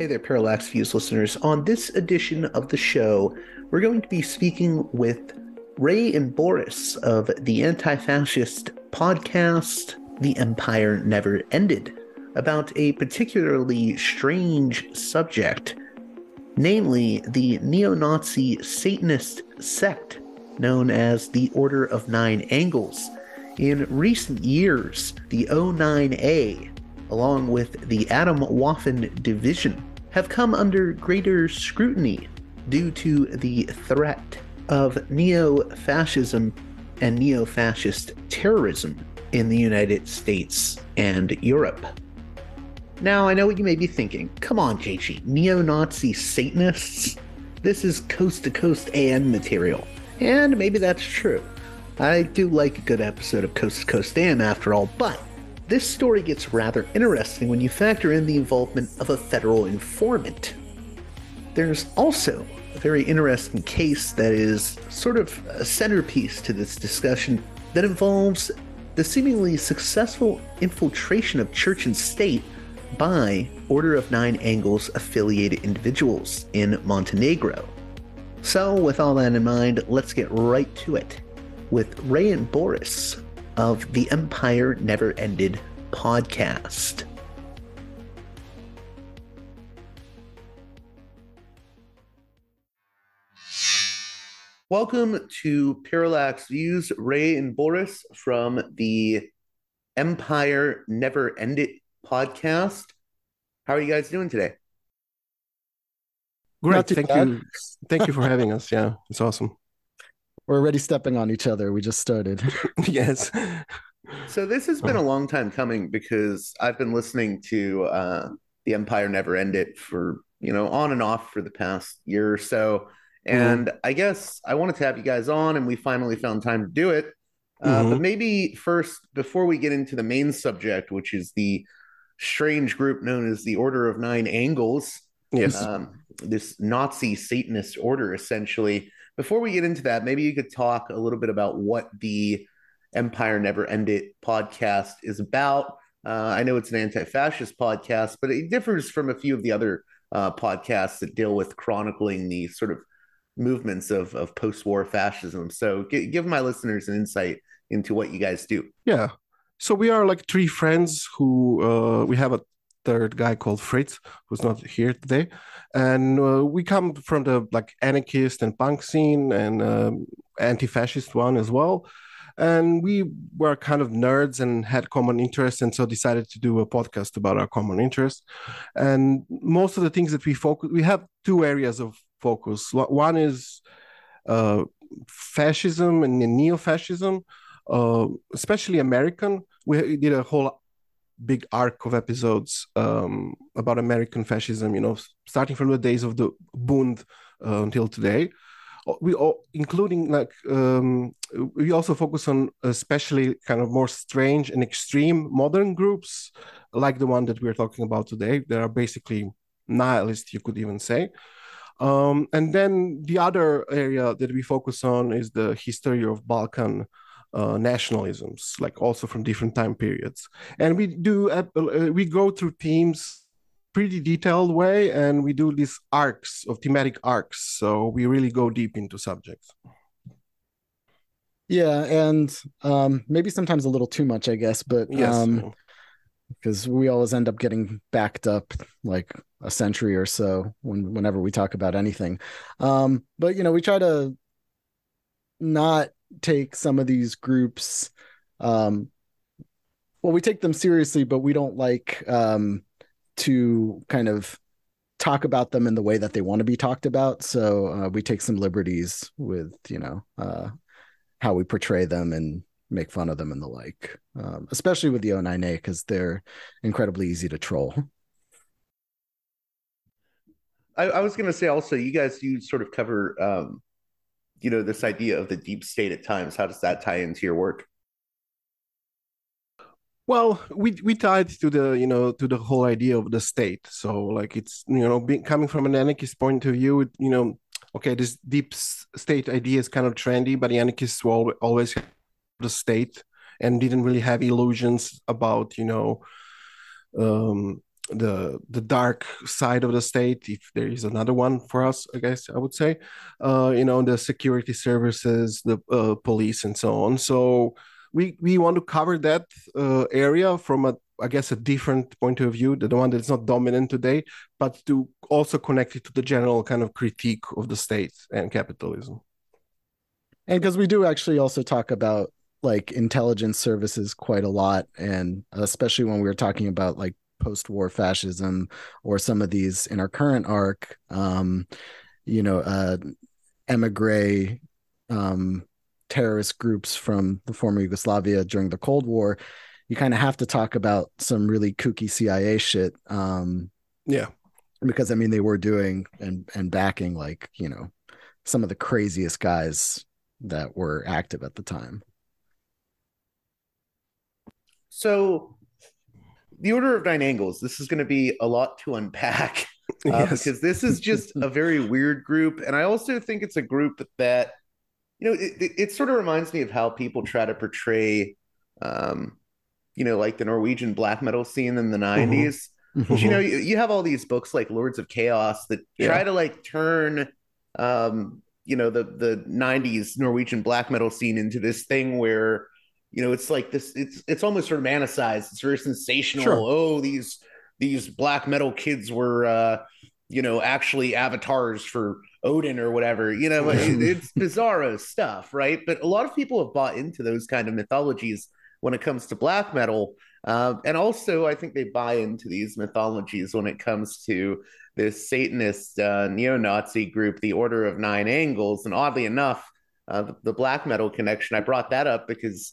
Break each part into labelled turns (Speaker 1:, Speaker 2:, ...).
Speaker 1: Hey there, Parallax Views listeners. On this edition of the show, we're going to be speaking with Ray and Boris of the anti fascist podcast, The Empire Never Ended, about a particularly strange subject, namely the neo Nazi Satanist sect known as the Order of Nine Angles. In recent years, the O9A, along with the Atomwaffen Division, have come under greater scrutiny due to the threat of neo fascism and neo fascist terrorism in the United States and Europe. Now, I know what you may be thinking. Come on, JG, neo Nazi Satanists? This is coast to coast AM material. And maybe that's true. I do like a good episode of Coast to Coast AM after all, but this story gets rather interesting when you factor in the involvement of a federal informant. There's also a very interesting case that is sort of a centerpiece to this discussion that involves the seemingly successful infiltration of church and state by Order of Nine Angles affiliated individuals in Montenegro. So, with all that in mind, let's get right to it with Ray and Boris of the Empire Never Ended podcast. Welcome to Parallax Views, Ray and Boris from the Empire Never Ended podcast. How are you guys doing today?
Speaker 2: Great. Thank bad. you. Thank you for having us. Yeah, it's awesome.
Speaker 3: We're already stepping on each other. We just started.
Speaker 2: yes.
Speaker 1: So this has been a long time coming because I've been listening to uh, The Empire Never Ended for, you know, on and off for the past year or so. And mm-hmm. I guess I wanted to have you guys on and we finally found time to do it. Uh, mm-hmm. But maybe first, before we get into the main subject, which is the strange group known as the Order of Nine Angles.
Speaker 2: Yes.
Speaker 1: Um, this Nazi Satanist order, essentially. Before we get into that, maybe you could talk a little bit about what the Empire Never Ended podcast is about. Uh, I know it's an anti fascist podcast, but it differs from a few of the other uh, podcasts that deal with chronicling the sort of movements of, of post war fascism. So g- give my listeners an insight into what you guys do.
Speaker 2: Yeah. So we are like three friends who uh, we have a third guy called Fritz, who's not here today, and uh, we come from the like anarchist and punk scene and um, anti-fascist one as well and we were kind of nerds and had common interests and so decided to do a podcast about our common interests. And most of the things that we focus we have two areas of focus. One is uh, fascism and neo-fascism uh, especially american. We did a whole big arc of episodes um, about american fascism you know starting from the days of the bund uh, until today we all, including like um, we also focus on especially kind of more strange and extreme modern groups like the one that we're talking about today. They are basically nihilist you could even say. Um, and then the other area that we focus on is the history of balkan uh, nationalisms like also from different time periods. And we do uh, we go through themes pretty detailed way and we do these arcs of thematic arcs so we really go deep into subjects
Speaker 3: yeah and um maybe sometimes a little too much i guess but yes. um because we always end up getting backed up like a century or so when whenever we talk about anything um but you know we try to not take some of these groups um well we take them seriously but we don't like um to kind of talk about them in the way that they want to be talked about. So uh, we take some liberties with, you know, uh, how we portray them and make fun of them and the like, um, especially with the O9A because they're incredibly easy to troll.
Speaker 1: I, I was going to say also, you guys, you sort of cover, um, you know, this idea of the deep state at times. How does that tie into your work?
Speaker 2: Well, we we tied to the you know to the whole idea of the state. So like it's you know being, coming from an anarchist point of view, it, you know, okay, this deep state idea is kind of trendy, but the anarchists were always the state and didn't really have illusions about you know um, the the dark side of the state if there is another one for us i guess i would say uh, you know the security services the uh, police and so on so we we want to cover that uh, area from a I guess a different point of view, the one that's not dominant today, but to also connect it to the general kind of critique of the state and capitalism.
Speaker 3: And because we do actually also talk about like intelligence services quite a lot, and especially when we were talking about like post-war fascism or some of these in our current arc, um, you know, uh, emigre um, terrorist groups from the former Yugoslavia during the Cold War, you kind of have to talk about some really kooky CIA shit. Um,
Speaker 2: yeah,
Speaker 3: because I mean they were doing and and backing like you know some of the craziest guys that were active at the time.
Speaker 1: So, the Order of Nine Angles. This is going to be a lot to unpack uh, yes. because this is just a very weird group, and I also think it's a group that you know, it, it, sort of reminds me of how people try to portray, um, you know, like the Norwegian black metal scene in the 90s. Mm-hmm. You know, you, you, have all these books like Lords of Chaos that yeah. try to like turn, um, you know, the the 90s Norwegian black metal scene into this thing where, you know, it's like this, it's it's almost romanticized. It's very sensational. Sure. Oh, these these black metal kids were, uh, you know, actually avatars for Odin or whatever. You know, it's bizarro stuff, right? But a lot of people have bought into those kind of mythologies when it comes to black metal. Uh, and also, I think they buy into these mythologies when it comes to this Satanist uh, neo Nazi group, the Order of Nine Angles. And oddly enough, uh, the, the black metal connection, I brought that up because,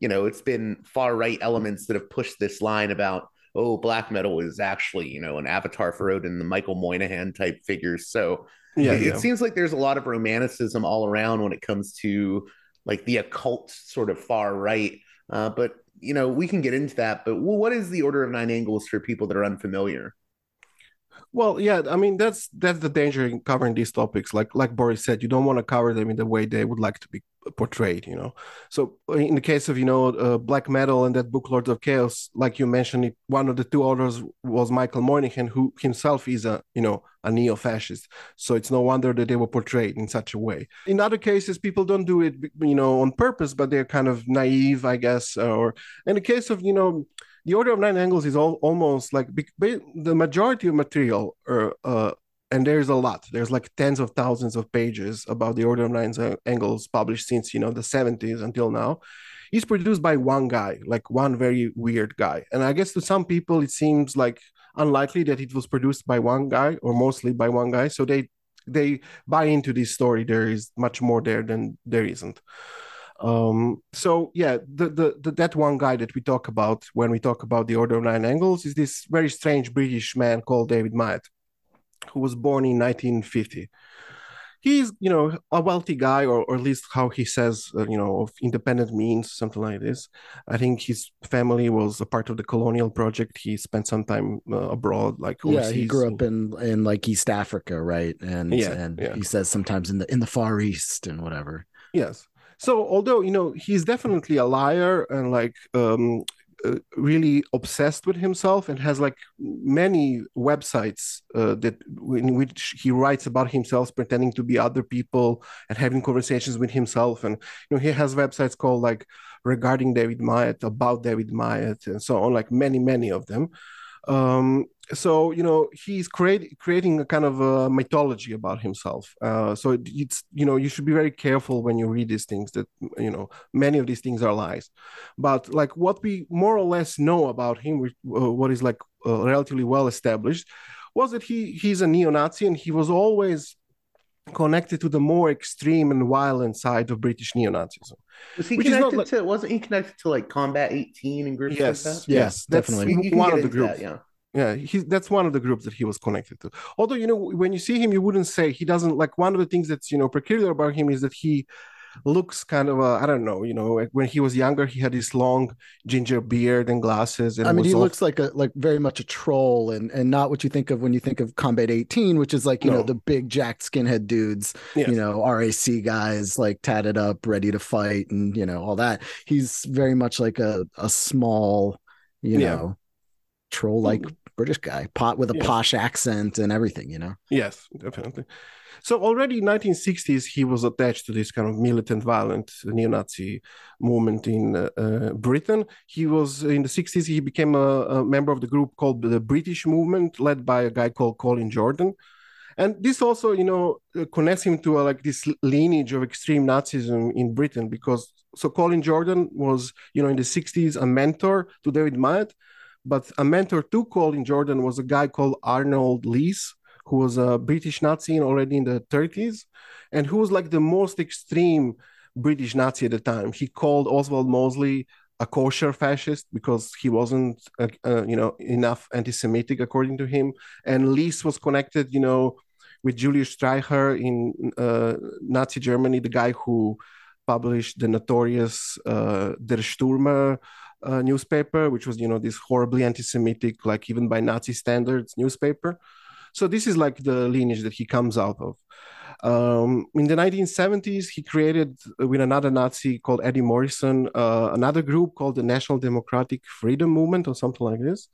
Speaker 1: you know, it's been far right elements that have pushed this line about oh, black metal is actually, you know, an avatar for Odin, the Michael Moynihan type figures. So yeah, it, yeah. it seems like there's a lot of romanticism all around when it comes to like the occult sort of far right. Uh, but you know, we can get into that. But what is the Order of Nine Angles for people that are unfamiliar?
Speaker 2: Well, yeah, I mean that's that's the danger in covering these topics. Like like Boris said, you don't want to cover them in the way they would like to be portrayed. You know, so in the case of you know uh, black metal and that book Lords of Chaos, like you mentioned, it, one of the two authors was Michael Moynihan, who himself is a you know a neo-fascist. So it's no wonder that they were portrayed in such a way. In other cases, people don't do it you know on purpose, but they're kind of naive, I guess. Or in the case of you know the order of nine angles is all, almost like the majority of material uh, and there's a lot. There's like tens of thousands of pages about the order of nine angles published since you know the 70s until now. Is produced by one guy like one very weird guy. And i guess to some people it seems like unlikely that it was produced by one guy or mostly by one guy. So they they buy into this story. There is much more there than there isn't um, so yeah, the, the, the that one guy that we talk about when we talk about the Order of Nine Angles is this very strange British man called David Myatt, who was born in 1950 he's you know a wealthy guy or, or at least how he says uh, you know of independent means something like this. I think his family was a part of the colonial project. He spent some time uh, abroad like
Speaker 3: yeah he grew up in in like east africa right? And yeah, and yeah. he says sometimes in the in the far east and whatever.
Speaker 2: Yes so although you know he's definitely a liar and like um, uh, really obsessed with himself and has like many websites uh, that in which he writes about himself pretending to be other people and having conversations with himself. And you know he has websites called like regarding david myatt about david myatt and so on like many many of them um, so you know he's create, creating a kind of a mythology about himself. Uh, so it, it's you know you should be very careful when you read these things that you know many of these things are lies. But like what we more or less know about him uh, what is like uh, relatively well established was that he he's a neo-Nazi and he was always connected to the more extreme and violent side of British neo-Nazism.
Speaker 1: Was he connected like, to? Wasn't he connected to like Combat 18 and groups
Speaker 2: yes,
Speaker 1: like that?
Speaker 2: Yes, that's definitely one of the groups. That, yeah. Yeah, he's that's one of the groups that he was connected to. Although you know, when you see him, you wouldn't say he doesn't like. One of the things that's you know peculiar about him is that he looks kind of I don't know, you know, when he was younger, he had this long ginger beard and glasses. And
Speaker 3: I mean, he all... looks like a like very much a troll, and and not what you think of when you think of Combat 18, which is like you no. know the big jacked skinhead dudes, yes. you know, RAC guys like tatted up, ready to fight, and you know all that. He's very much like a a small, you yeah. know, troll like mm. British guy, pot with a yes. posh accent and everything, you know.
Speaker 2: Yes, definitely. So already in 1960s, he was attached to this kind of militant, violent neo-Nazi movement in uh, uh, Britain. He was in the 60s. He became a, a, member of the group called the British Movement, led by a guy called Colin Jordan. And this also, you know, uh, connects him to a, like this lineage of extreme Nazism in Britain because so Colin Jordan was, you know, in the 60s a mentor to David Myatt, but a mentor to Colin Jordan was a guy called Arnold Leese, who was a British Nazi already in the 30s, and who was like the most extreme British Nazi at the time. He called Oswald Mosley a kosher fascist because he wasn't, uh, uh, you know, enough anti-Semitic according to him. And Leese was connected, you know, with Julius Streicher in uh, Nazi Germany, the guy who published the notorious uh, Der Stürmer uh, newspaper, which was, you know, this horribly anti-Semitic, like even by Nazi standards newspaper. So this is like the lineage that he comes out of. Um, in the 1970s, he created uh, with another Nazi called Eddie Morrison uh, another group called the National Democratic Freedom Movement or something like this.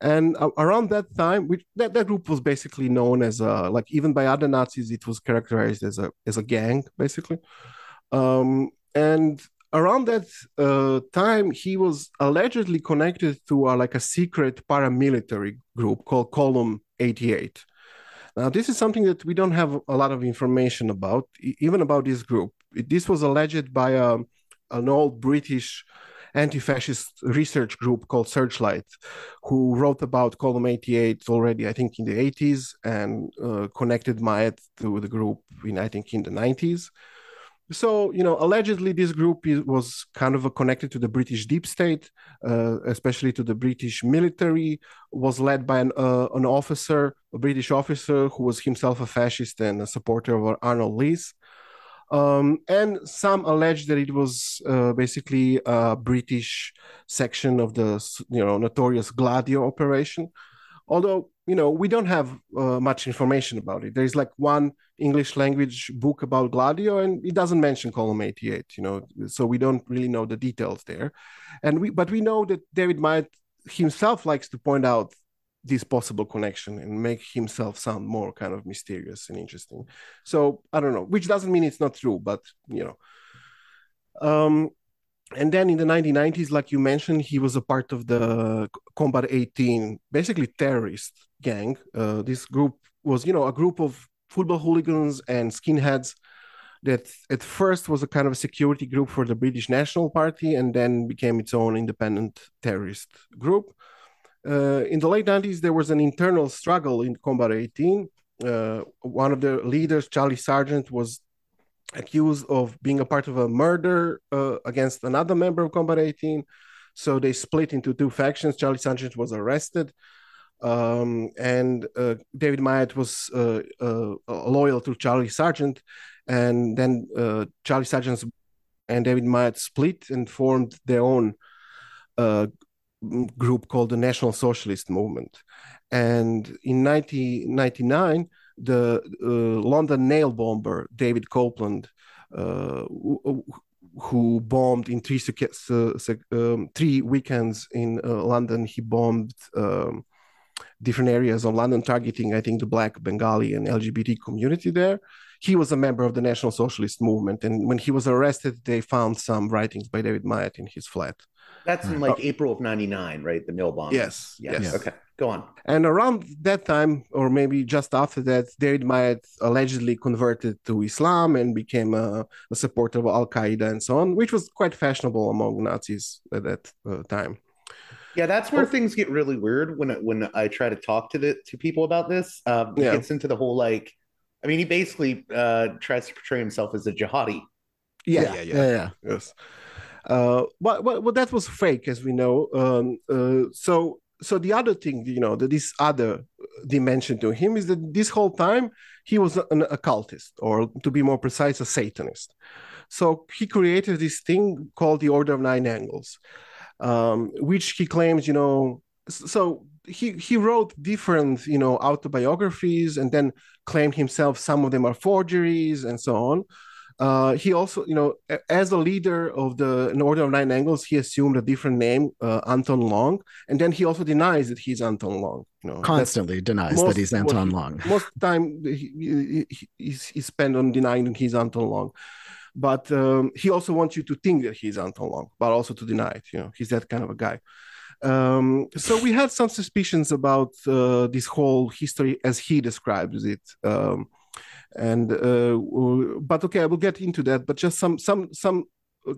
Speaker 2: And uh, around that time, which that, that group was basically known as a, like even by other Nazis, it was characterized as a as a gang basically. Um, and around that uh, time, he was allegedly connected to uh, like a secret paramilitary group called Column 88. Now, this is something that we don't have a lot of information about, even about this group. This was alleged by a, um, an old British anti-fascist research group called Searchlight, who wrote about Column 88 already, I think, in the 80s, and uh, connected Myatt to the group in, I think, in the 90s. So, you know, allegedly this group is, was kind of connected to the British deep state, uh, especially to the British military, was led by an, uh, an officer, a British officer who was himself a fascist and a supporter of Arnold Leese. Um, and some allege that it was uh, basically a British section of the, you know, notorious Gladio operation. Although you know we don't have uh, much information about it. There's like one english language book about gladio and it doesn't mention column 88 you know so we don't really know the details there. And we but we know that david myatt himself likes to point out this possible connection and make himself sound more kind of mysterious and interesting. So i don't know which doesn't mean it's not true but you know. Um and then in the 1990s like you mentioned he was a part of the combat 18 basically terrorist gang. Uh, this group was you know a group of football hooligans and skinheads that at first was a kind of a security group for the british national party and then became its own independent terrorist group. Uh, in the late 90s there was an internal struggle in combat 18 uh, one of the leaders charlie sargent was accused of being a part of a murder uh, against another member of Combat 18. So they split into two factions. Charlie Sargent was arrested, um, and uh, David Myatt was uh, uh loyal to Charlie Sargent. And then uh, Charlie Sargent and David Myatt split and formed their own uh, group called the National Socialist Movement. And in 1999, the uh, London nail bomber David Copeland, uh, who, who, bombed in three um, three weekends in uh, London. He bombed um, different areas of London, targeting I think the Black, Bengali, and LGBT community there. He was a member of the National Socialist Movement, and when he was arrested, they found some writings by David Myatt in his flat.
Speaker 1: That's in like April of '99, right? The nail bomb.
Speaker 2: Yes.
Speaker 1: yes. Yes. Okay. Go on.
Speaker 2: And around that time, or maybe just after that, David Myatt allegedly converted to Islam and became a, a supporter of Al Qaeda and so on, which was quite fashionable among Nazis at that uh, time.
Speaker 1: Yeah, that's where oh. things get really weird when when I try to talk to the to people about this. Um, yeah. It gets into the whole like, I mean, he basically uh, tries to portray himself as a jihadi.
Speaker 2: Yeah, yeah, yeah, yeah. yeah, yeah. Yes. Uh, but, but, but that was fake, as we know. Um, uh, so so the other thing, you know, that this other dimension to him is that this whole time he was an occultist, or to be more precise, a Satanist. So he created this thing called the Order of Nine Angles, um, which he claims, you know, so he he wrote different, you know, autobiographies and then claimed himself some of them are forgeries and so on. Uh, he also, you know, as a leader of the an Order of Nine Angles, he assumed a different name, uh, Anton Long, and then he also denies that he's Anton Long.
Speaker 3: You know, constantly denies most, that he's Anton Long.
Speaker 2: Most time he, he, he, he spent on denying that he's Anton Long but um, he also wants you to think that he's Anton Long, but also to deny it. You know, he's that kind of a guy. Um, so we had some suspicions about uh, this whole history as he describes it. Um, and uh, but okay, I will get into that. But just some some some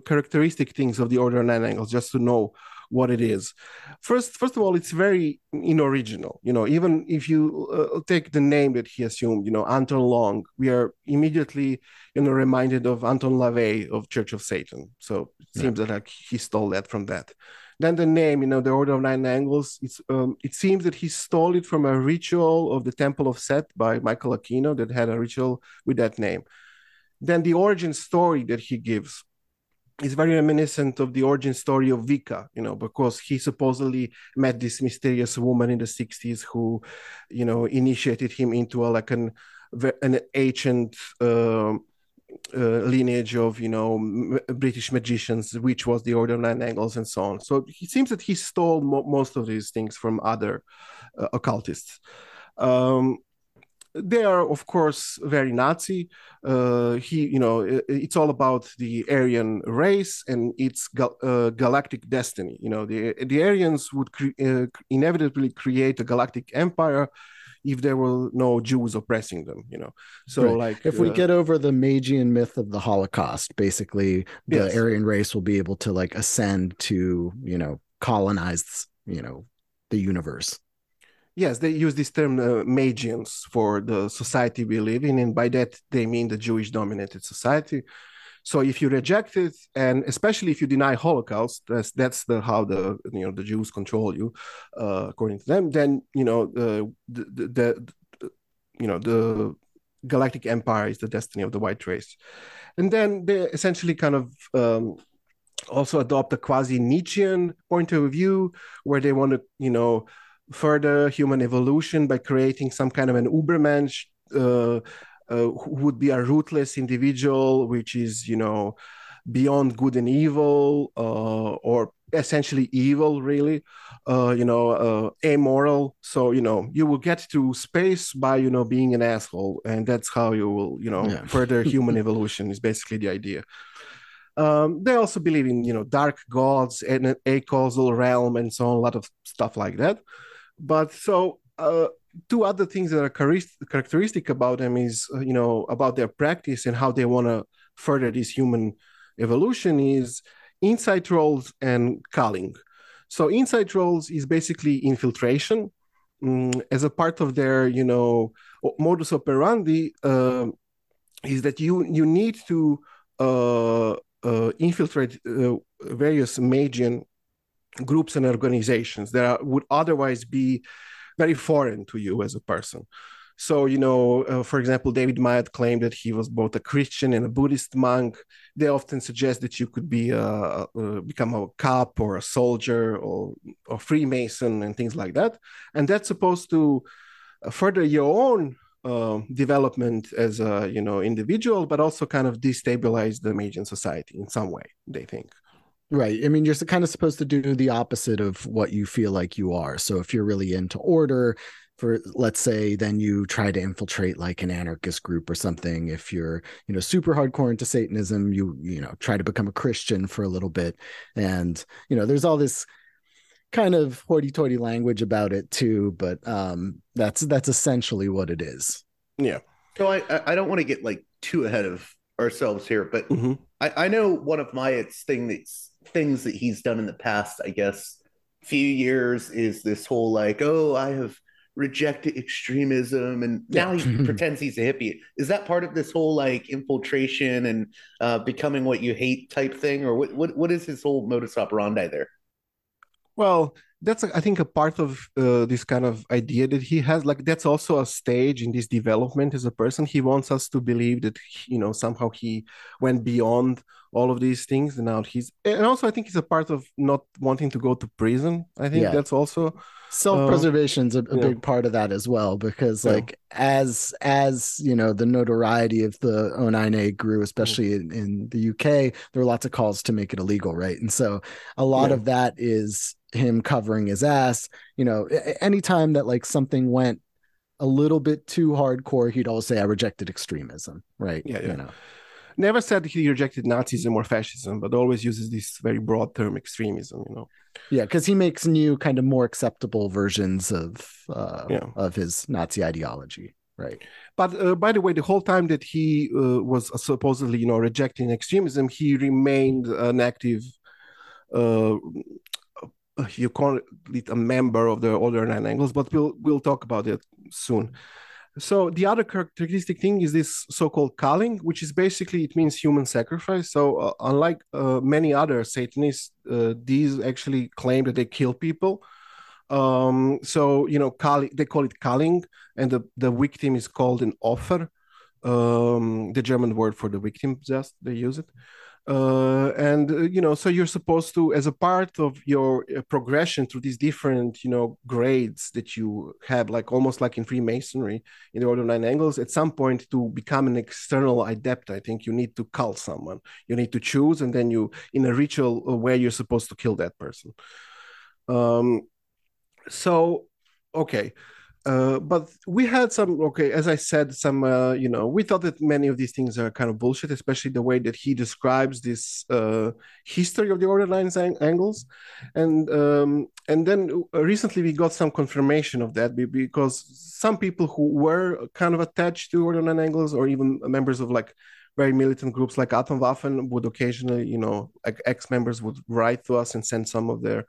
Speaker 2: characteristic things of the Order Nine Angles, just to know what it is. First, first of all, it's very unoriginal. You know, even if you uh, take the name that he assumed, you know, Anton Long, we are immediately, you know, reminded of Anton LaVey of Church of Satan. So it yeah. seems that like he stole that from that. Then the name, you know, the Order of Nine Angles. It's um, it seems that he stole it from a ritual of the Temple of Set by Michael Aquino that had a ritual with that name. Then the origin story that he gives is very reminiscent of the origin story of Wicca, you know, because he supposedly met this mysterious woman in the 60s who, you know, initiated him into a, like an, an ancient uh, uh, lineage of, you know, m- British magicians, which was the Order of Nine Angles and so on. So it seems that he stole mo- most of these things from other uh, occultists. Um, they are of course very nazi uh, he you know it, it's all about the aryan race and its uh, galactic destiny you know the the aryans would cre- uh, inevitably create a galactic empire if there were no jews oppressing them you know so right. like
Speaker 3: if we uh, get over the magian myth of the holocaust basically the yes. aryan race will be able to like ascend to you know colonize you know the universe
Speaker 2: Yes, they use this term uh, Magians for the society we live in, and by that they mean the Jewish-dominated society. So if you reject it, and especially if you deny Holocaust, that's that's the how the you know the Jews control you, uh, according to them. Then you know the, the, the, the you know the galactic empire is the destiny of the white race, and then they essentially kind of um, also adopt a quasi Nietzschean point of view where they want to you know further human evolution by creating some kind of an Ubermensch uh, uh, who would be a ruthless individual, which is, you know, beyond good and evil, uh, or essentially evil, really, uh, you know, uh, amoral. So, you know, you will get to space by, you know, being an asshole. And that's how you will, you know, yeah. further human evolution is basically the idea. Um, they also believe in, you know, dark gods and a causal realm and so on, a lot of stuff like that. But so uh, two other things that are characteristic about them is uh, you know about their practice and how they want to further this human evolution is insight roles and culling. So insight roles is basically infiltration um, as a part of their you know modus operandi uh, is that you you need to uh, uh, infiltrate uh, various Magian groups and organizations that are, would otherwise be very foreign to you as a person. So, you know, uh, for example, David Myatt claimed that he was both a Christian and a Buddhist monk. They often suggest that you could be a, a become a cop or a soldier or a Freemason and things like that. And that's supposed to further your own uh, development as a you know individual, but also kind of destabilize the Magian society in some way. They think.
Speaker 3: Right. I mean, you're kind of supposed to do the opposite of what you feel like you are. So if you're really into order, for let's say, then you try to infiltrate like an anarchist group or something. If you're, you know, super hardcore into Satanism, you, you know, try to become a Christian for a little bit. And, you know, there's all this kind of hoity-toity language about it too, but um that's that's essentially what it is.
Speaker 2: Yeah.
Speaker 1: So I I don't want to get like too ahead of ourselves here, but mm-hmm. I, I know one of Myatt's thing that's things that he's done in the past, I guess, few years is this whole like, oh, I have rejected extremism, and now he pretends he's a hippie. Is that part of this whole like infiltration and uh, becoming what you hate type thing, or what? What, what is his whole modus operandi there?
Speaker 2: Well, that's I think a part of uh, this kind of idea that he has. Like that's also a stage in this development as a person. He wants us to believe that you know somehow he went beyond all of these things, and now he's. And also, I think it's a part of not wanting to go to prison. I think yeah. that's also Um,
Speaker 3: self-preservation is a, a yeah. big part of that as well because like yeah. as as you know the notoriety of the O9A grew especially mm. in, in, the uk there were lots of calls to make it illegal right and so a lot yeah. of that is him covering his ass you know anytime that like something went a little bit too hardcore he'd always say i rejected extremism right
Speaker 2: yeah, yeah. you know never said he rejected Nazism or fascism, but always uses this very broad term extremism, you know.
Speaker 3: Yeah, because he makes new kind of more acceptable versions of uh, yeah. of his Nazi ideology, right?
Speaker 2: But uh, by the way, the whole time that he uh, was supposedly, you know, rejecting extremism, he remained an active. Uh, you call it a member of the Order Nine Angles, but we'll we'll talk about it soon. So the other characteristic thing is this so-called culling, which is basically it means human sacrifice. So uh, unlike uh, many other Satanists, uh, these actually claim that they kill people. Um, so you know, they call it culling, and the the victim is called an Opfer. Um, the German word for the victim, just they use it uh, and uh, you know so you're supposed to as a part of your uh, progression through these different you know grades that you have like almost like in freemasonry in the order of nine angles at some point to become an external adept i think you need to call someone. You need to choose and then you in a ritual uh, where you're supposed to kill that person. Um so okay uh, but we had some okay as i said some uh, you know we thought that many of these things are kind of bullshit especially the way that he describes this uh, history of the order lines ang- angles. And um, and then recently we got some confirmation of that because some people who were kind of attached to order line angles or even members of like very militant groups like atomwaffen would occasionally you know like ex-members would write to us and send some of their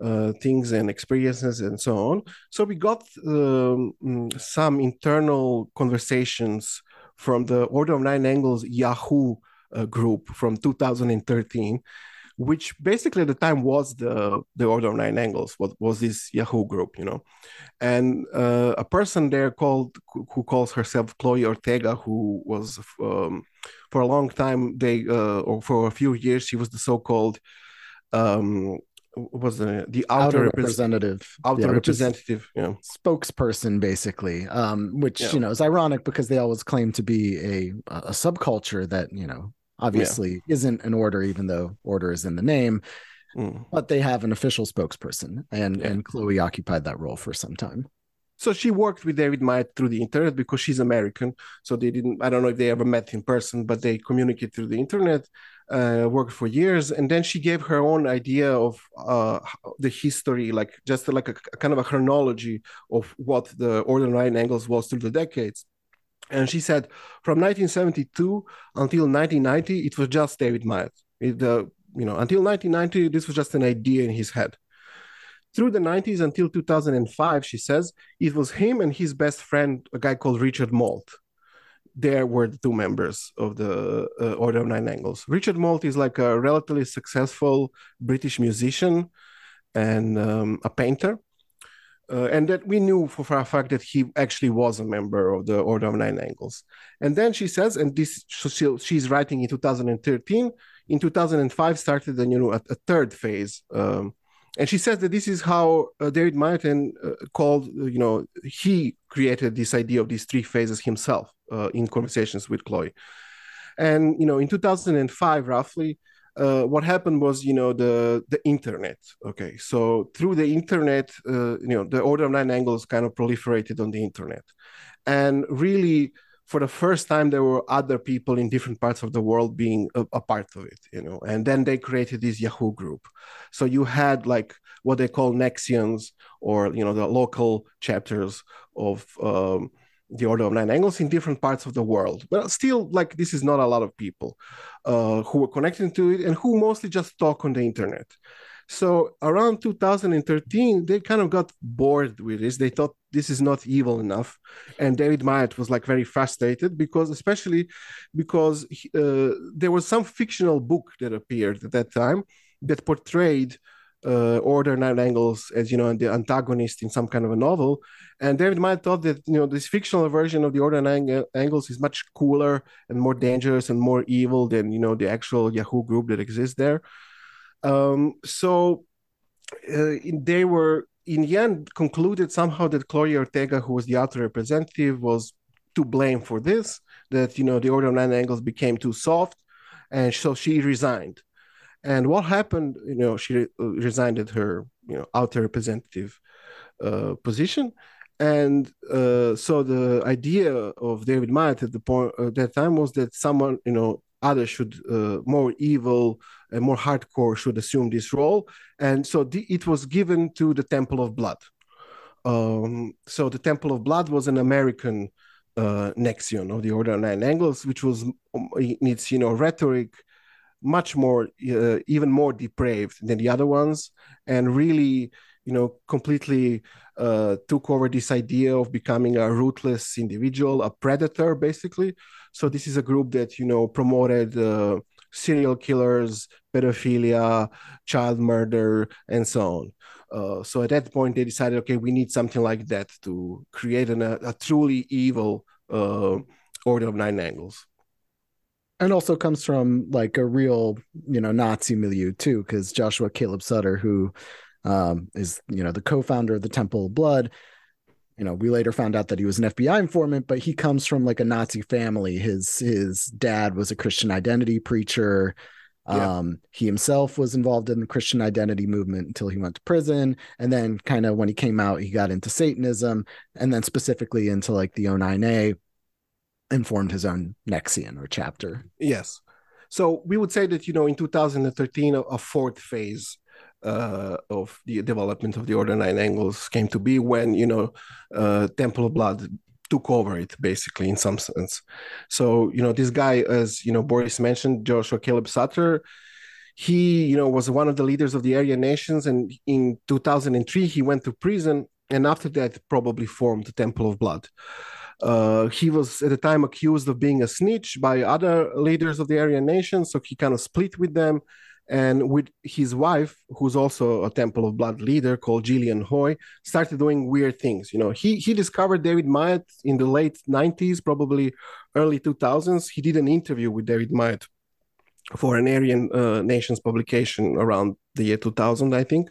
Speaker 2: uh, things and experiences and so on. So we got um, some internal conversations from the Order of Nine Angles Yahoo uh, group from 2013, which basically at the time was the the Order of Nine Angles. What was this Yahoo group, you know? And uh, a person there called who calls herself Chloe Ortega, who was um, for a long time they uh, or for a few years she was the so-called um, was the the outer,
Speaker 3: outer representative.
Speaker 2: Outer yeah, representative yeah.
Speaker 3: Spokesperson basically um which yeah. you know is ironic because they always claim to be a a subculture that you know obviously isn't an order even though order is in the name. Mm. but they have an official spokesperson and and chloe occupied that role for some time.
Speaker 2: So she worked with David Myatt through the internet because she's American. So they didn't, I don't know if they ever met in person, but they communicate through the internet, uh, worked for years. And then she gave her own idea of uh, the history, like just like a, a, kind of a chronology of what the Order Nine Angles was through the decades. And she said from 1972 until 1990, it was just David Myatt. It, uh, you know, until 1990, this was just an idea in his head through the 90s until 2005, she says, it was him and his best friend, a guy called Richard Moult. There were the two members of the uh, Order of Nine Angles. Richard Moult is like a relatively successful British musician and um, a painter. Uh, and that we knew for, for a fact that he actually was a member of the Order of Nine Angles. And then she says, and this she, she's writing in 2013. In 2005, started a, you know a, a third phase um, and she says that this is how uh, David Martin uh, called, you know, he created this idea of these three phases himself uh, in conversations with Chloe. And you know, in 2005, roughly, uh, what happened was, you know, the the internet. Okay, so through the internet, uh, you know, the order of nine angles kind of proliferated on the internet, and really for the first time there were other people in different parts of the world being a, a, part of it you know and then they created this yahoo group so you had like what they call nexions or you know the local chapters of um, the order of nine angles in different parts of the world. But still like this is not a lot of people uh, who were connected to it and who mostly just talk on the internet. So around 2013, they kind of got bored with this. They thought this is not evil enough, and David Myatt was like very frustrated because, especially because uh, there was some fictional book that appeared at that time that portrayed uh, Order Nine Angles as you know the antagonist in some kind of a novel, and David Myatt thought that you know this fictional version of the Order Nine Angles is much cooler and more dangerous and more evil than you know the actual Yahoo group that exists there. Um, so uh, they were in the end concluded somehow that Gloria Ortega, who was the author representative, was to blame for this. That you know the Order Nine Angles became too soft, and so she resigned. And what happened? You know, she re- resigned her you know outer representative uh, position, and uh, so the idea of David Myatt at the point at that time was that someone you know others should uh, more evil and more hardcore should assume this role, and so the, it was given to the Temple of Blood. Um, so the Temple of Blood was an American uh, nexion of the Order of Nine Angles, which was um, in its you know rhetoric much more uh, even more depraved than the other ones and really you know completely uh, took over this idea of becoming a ruthless individual a predator basically. So this is a group that you know promoted uh, serial killers pedophilia child murder and so on. Uh, so at that point they decided okay we need something like that to create an, a, a truly evil uh, order of nine angles
Speaker 3: and also comes from like a real you know nazi milieu too because joshua caleb sutter who um, is you know the co-founder of the temple of blood you know we later found out that he was an fbi informant but he comes from like a nazi family his his dad was a christian identity preacher yeah. um, he himself was involved in the christian identity movement until he went to prison and then kind of when he came out he got into satanism and then specifically into like the o9a and formed his own nexion or chapter.
Speaker 2: Yes. So we would say that, you know, in 2013, a, a fourth phase uh, of the development of the Order Nine Angles came to be when, you know, uh, Temple of Blood took over it basically in some sense. So, you know, this guy, as, you know, Boris mentioned, Joshua Caleb Sutter, he, you know, was one of the leaders of the Aryan Nations. And in 2003, he went to prison. And after that, probably formed the Temple of Blood. Uh, he was at the time accused of being a snitch by other leaders of the Aryan nation, so he kind of split with them. And with his wife, who's also a Temple of Blood leader called Gillian Hoy, started doing weird things. You know, he he discovered David Myatt in the late '90s, probably early 2000s. He did an interview with David Myatt for an Aryan uh, Nations publication around the year 2000, I think.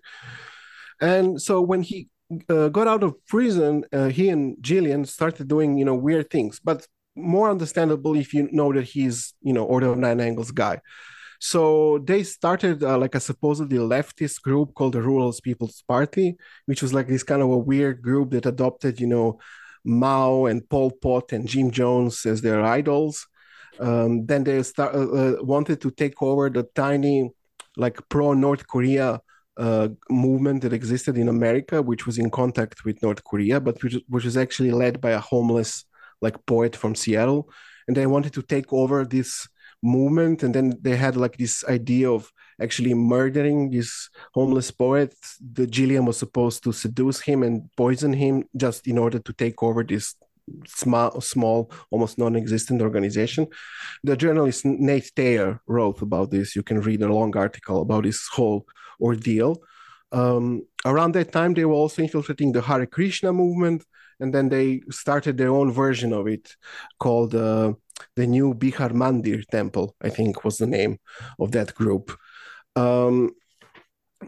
Speaker 2: And so when he uh, got out of prison, uh, he and Jillian started doing, you know, weird things, but more understandable if you know that he's, you know, Order of Nine Angles guy. So they started uh, like a supposedly leftist group called the Rural People's Party, which was like this kind of a weird group that adopted, you know, Mao and Pol Pot and Jim Jones as their idols. Um, then they start, uh, uh, wanted to take over the tiny, like pro North Korea uh, movement that existed in America, which was in contact with North Korea, but which, which was actually led by a homeless like poet from Seattle, and they wanted to take over this movement, and then they had like this idea of actually murdering this homeless poet. The Gillian was supposed to seduce him and poison him just in order to take over this small, small, almost non-existent organization. The journalist Nate Thayer wrote about this. You can read a long article about this whole ordeal. Um, around that time, they were also infiltrating the Hare Krishna movement, and then they started their own version of it called uh, the New Bihar Mandir Temple, I think was the name of that group. Um,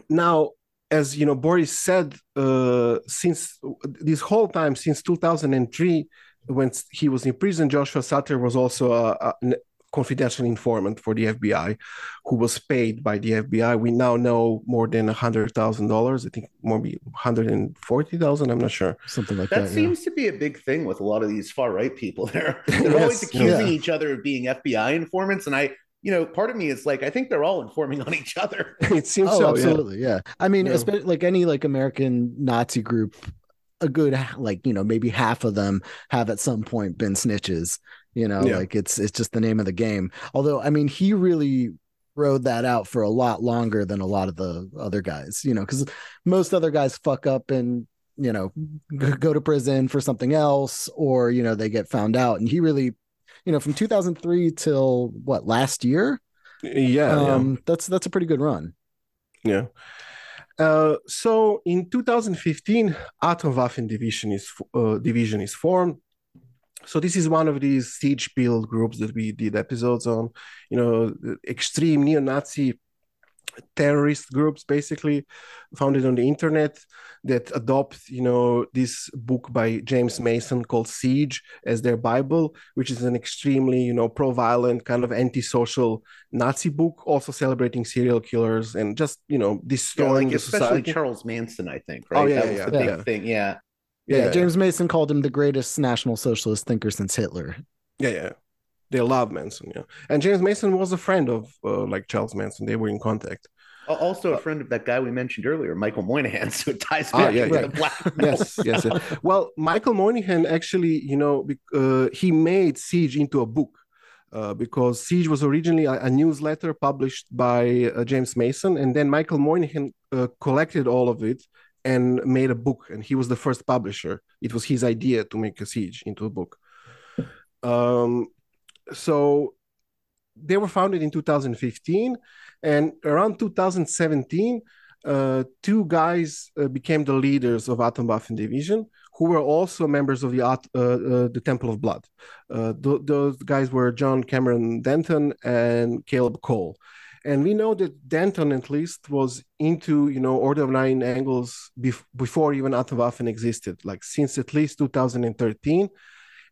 Speaker 2: now, as you know, Boris said, uh, since this whole time, since 2003, when he was in prison, Joshua Sutter was also a, a, confidential informant for the FBI who was paid by the FBI. We now know more than a hundred thousand dollars. I think maybe hundred and forty thousand. I'm not sure.
Speaker 3: Something like
Speaker 1: that.
Speaker 3: That
Speaker 1: seems yeah. to be a big thing with a lot of these far right people. They're they're yes, always accusing yeah. each other of being FBI informants, and I. You know, part of me is like, I think they're all informing on each other.
Speaker 2: it seems
Speaker 3: oh,
Speaker 2: so.
Speaker 3: Absolutely, yeah. yeah. I mean, especially like any like American Nazi group, a good like you know maybe half of them have at some point been snitches you know yeah. like it's it's just the name of the game. Although i mean he really rode that out for a lot longer than a lot of the other guys, you know, because most other guys fuck up and you know go to prison for something else or you know they get found out. And he really you know from 2003 till what last year?
Speaker 2: Yeah,
Speaker 3: um
Speaker 2: yeah.
Speaker 3: that's that's a pretty good run.
Speaker 2: Yeah. Uh, so in 2015 atomwaffen division is uh, division is formed so this is one of these siege build groups that we did episodes on you know extreme neo-nazi terrorist groups basically founded on the internet that adopt you know this book by james mason called siege as their bible which is an extremely you know pro-violent kind of anti-social nazi book also celebrating serial killers and just you know destroying
Speaker 1: yeah, like especially
Speaker 2: society.
Speaker 1: charles manson i think
Speaker 2: oh,
Speaker 1: right
Speaker 2: oh, yeah,
Speaker 1: that was
Speaker 2: yeah,
Speaker 1: the big
Speaker 2: yeah.
Speaker 1: thing yeah.
Speaker 3: Yeah yeah james mason called him the greatest national socialist thinker since hitler
Speaker 2: yeah yeah they love Manson, yeah. And James Mason was a friend of uh, like Charles Manson. They were in contact.
Speaker 1: Also, a friend of that guy we mentioned earlier, Michael Moynihan. So it ties back
Speaker 2: ah, yeah,
Speaker 1: to
Speaker 2: yeah.
Speaker 1: the black.
Speaker 2: yes, yes, yes. Well, Michael Moynihan actually, you know, uh, he made Siege into a book. Uh, because Siege was originally a, a newsletter published by uh, James Mason, and then Michael Moynihan uh, collected all of it and made a book, and he was the first publisher. It was his idea to make a Siege into a book. Um, so they were founded in 2015 and around 2017 uh, two guys uh, became the leaders of atomwaffen division who were also members of the uh, uh the temple of blood uh, th- those guys were john cameron denton and kaleb cole and we know that denton at least was into you know order of nine angles bef- before even atomwaffen existed like since at least 2013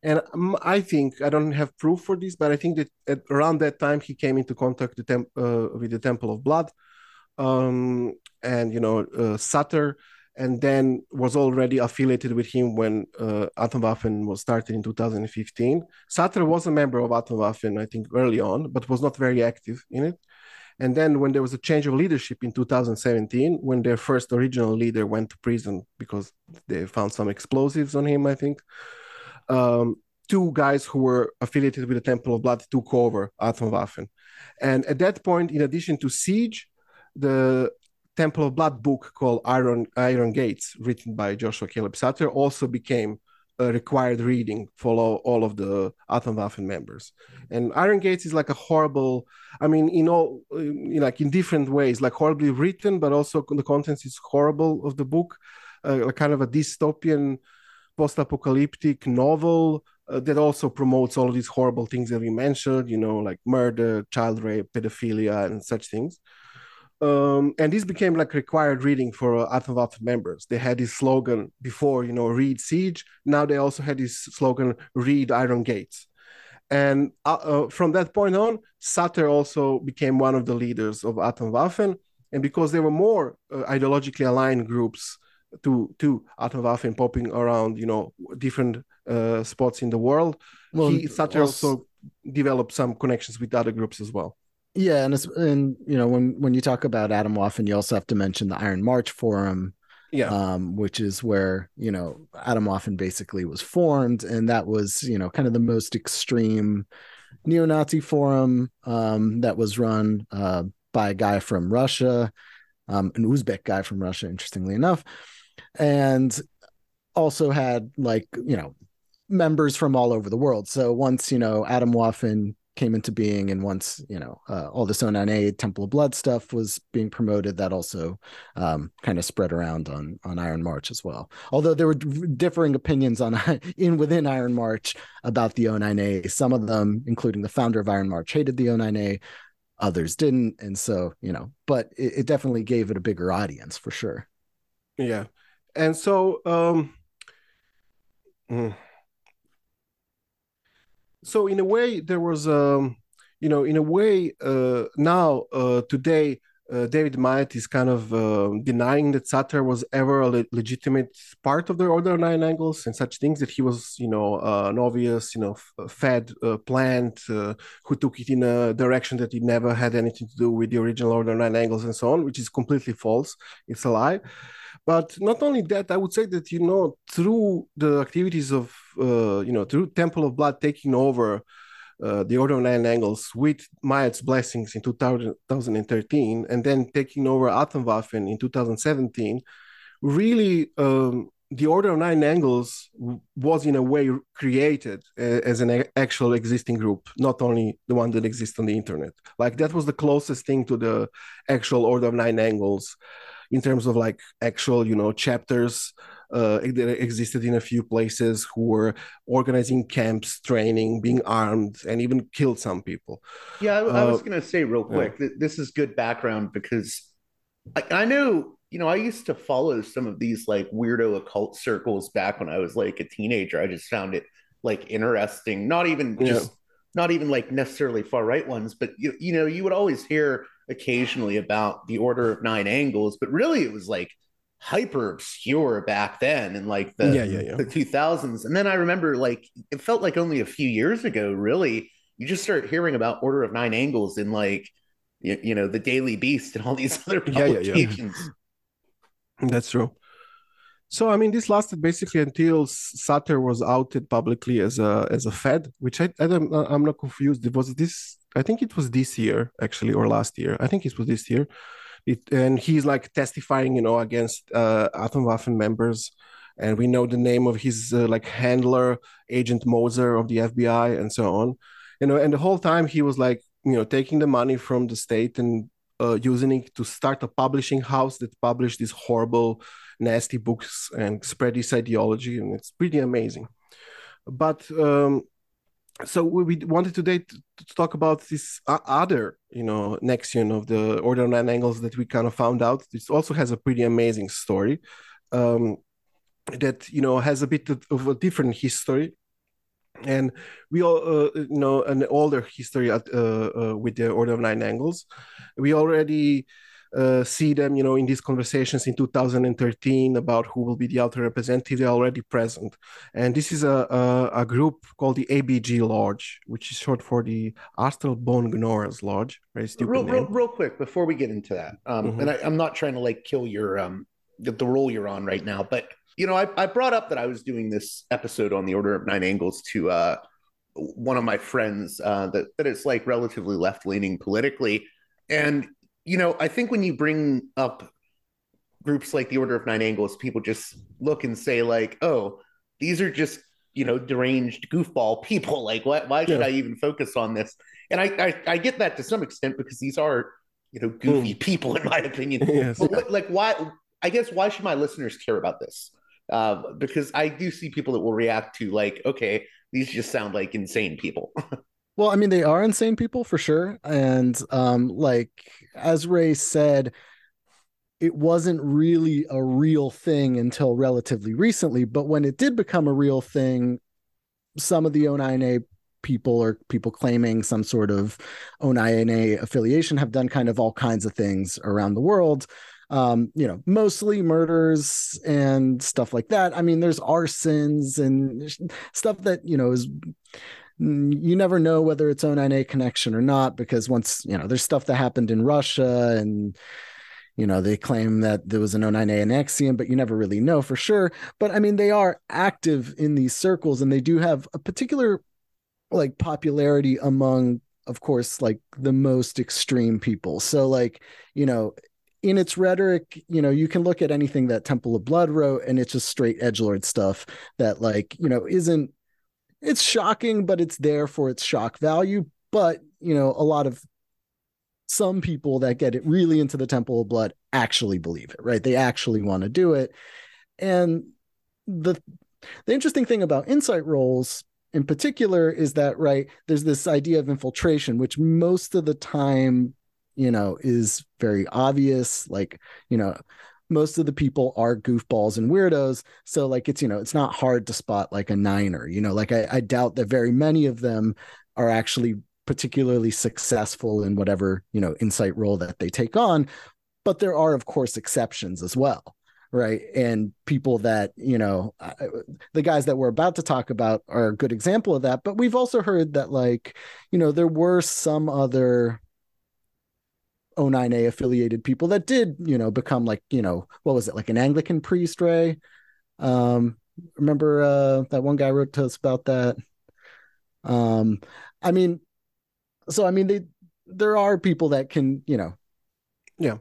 Speaker 2: and I think I don't have proof for this, but I think that at, around that time he came into contact with, temp, uh, with the Temple of Blood, um, and you know uh, Sutter, and then was already affiliated with him when uh, Atomwaffen was started in 2015. Sutter was a member of Atomwaffen, I think, early on, but was not very active in it. And then when there was a change of leadership in 2017, when their first original leader went to prison because they found some explosives on him, I think um, two guys who were affiliated with the Temple of Blood took over Atomwaffen. And at that point, in addition to Siege, the Temple of Blood book called Iron Iron Gates, written by Joshua Caleb Sutter, also became required reading for all, all of the Atomwaffen members. And Iron Gates is like a horrible, I mean, in all, in like in different ways, like horribly written, but also the contents is horrible of the book, uh, kind of a dystopian post-apocalyptic novel uh, that also promotes all these horrible things that we mentioned, you know, like murder, child rape, pedophilia, and such things. Um, and this became like required reading for uh, Atomwaffen members. They had this slogan before, you know, read Siege. Now they also had this slogan, read Iron Gates. And uh, uh, from that point on, Sutter also became one of the leaders of Atomwaffen. And because there were more uh, ideologically aligned groups to to Atomwaffen popping around, you know, different uh, spots in the world. Well, he Sutter also, also developed some connections with other groups as well.
Speaker 3: Yeah, and it's and you know when when you talk about Atomwaffen, you also have to mention the Iron March Forum,
Speaker 2: yeah,
Speaker 3: um, which is where you know Atomwaffen basically was formed, and that was you know kind of the most extreme neo-Nazi forum um, that was run uh, by a guy from Russia, um, an Uzbek guy from Russia, interestingly enough and also had like you know members from all over the world. So once you know Atomwaffen came into being, and once you know uh, all this O9A Temple of Blood stuff was being promoted, that also um, kind of spread around on on Iron March as well. Although there were differing opinions on in within Iron March about the O9A. Some of them, including the founder of Iron March, hated the O9A. Others didn't, and so you know, but it, it definitely gave it a bigger audience for sure.
Speaker 2: Yeah, and so um, mm. So in a way there was um, you know in a way uh, now uh, today uh, David Myatt is kind of uh, denying that Sutter was ever a le- legitimate part of the Order Nine Angles and such things. That he was, you know, uh, an obvious, you know, f- fed uh, plant uh, who took it in a direction that it never had anything to do with the original Order Nine Angles and so on, which is completely false. It's a lie. But not only that, I would say that you know through the activities of uh, you know through Temple of Blood taking over uh, the Order of Nine Angles with Myatt's blessings in 2000, 2013, and then taking over Atomwaffen in 2017, really um, the Order of Nine Angles was in a way created as an actual existing group, not only the one that exists on the internet. Like that was the closest thing to the actual Order of Nine Angles in terms of like actual, you know, chapters uh, that existed in a few places who were organizing camps, training, being armed, and even killed some people.
Speaker 1: Yeah, I, I was uh, going to say real quick yeah. that this is good background because I, I know you know, I used to follow some of these like weirdo occult circles back when I was like a teenager. I just found it like interesting. Not even just yeah. not even like necessarily far right ones, but you you know, you would always hear occasionally about the Order of Nine Angles, but really it was like hyper obscure back then in like the yeah, yeah, yeah. the 2000s. And then I remember like it felt like only a few years ago, really, you just start hearing about Order of Nine Angles in like you, you know the Daily Beast and all these other publications.
Speaker 2: That's true. So I mean, this lasted basically until Sutter was outed publicly as a as a Fed, which I, I am uh, I'm not confused. It was this. I think it was this year actually, or last year. I think it was this year. It, and he's like testifying, you know, against uh, Atomwaffen members, and we know the name of his uh, like handler, Agent Moser of the FBI, and so on. You know, and the whole time he was like, you know, taking the money from the state and uh, using it to start a publishing house that published these horrible, nasty books and spread this ideology, and it's pretty amazing. But um, so we wanted today to, to talk about this other, you know, nexion of the Order of Nine Angles that we kind of found out. This also has a pretty amazing story. Um, that you know has a bit of a different history and we all uh, know an older history at, uh, uh, with the order of nine angles we already uh, see them you know in these conversations in 2013 about who will be the altar representative they're already present and this is a, a, a group called the abg lodge which is short for the astral bone gnoras lodge very stupid
Speaker 1: real,
Speaker 2: name.
Speaker 1: Real, real quick before we get into that um, mm-hmm. and I, am not trying to like kill your um the, the role you're on right now but you know, I, I brought up that I was doing this episode on the Order of Nine Angles to uh, one of my friends uh, that that is like relatively left leaning politically, and you know, I think when you bring up groups like the Order of Nine Angles, people just look and say like, "Oh, these are just you know deranged goofball people. Like, why why should yeah. I even focus on this?" And I, I, I get that to some extent because these are you know goofy mm. people in my opinion. yes. But like, why? I guess why should my listeners care about this? uh, because I do see people that will react to like, okay, these just sound like insane people.
Speaker 3: well, I mean, they are insane people for sure, and um, like as Ray said, it wasn't really a real thing until relatively recently. But when it did become a real thing, some of the O9A people or people claiming some sort of O9A affiliation have done kind of all kinds of things around the world um, you know, mostly murders and stuff like that. I mean, there's arsons and stuff that, you know, is Mm, you never know whether it's O9A connection or not because once, you know, there's stuff that happened in Russia and you know they claim that there was an O9A nexion, but you never really know for sure. But I mean, they are active in these circles, and they do have a particular like popularity among, of course, like the most extreme people. So like you know, in its rhetoric, you know, you can look at anything that Temple of Blood wrote, and it's just straight edge lord stuff that, like, you know, isn't it's shocking, but it's there for its shock value. But you know, a lot of some people that get it really into the Temple of Blood actually believe it, right? They actually want to do it, and the the interesting thing about insight roles in particular is that right there's this idea of infiltration which most of the time you know, is very obvious. Like, you know, most of the people are goofballs and weirdos. So, like, it's, you know, it's not hard to spot like a niner, you know, like I, I doubt that very many of them are actually particularly successful in whatever, you know, insight role that they take on. But there are, of course, exceptions as well right and people that you know the guys that we're about to talk about are a good example of that but we've also heard that like you know there were some other O9A affiliated people that did, you know, become like, you know, what was it, like an Anglican priest, Ray? Um, remember uh, that one guy wrote to us about that? Um, I mean, so I mean, they there are people that can, you know,
Speaker 2: yeah,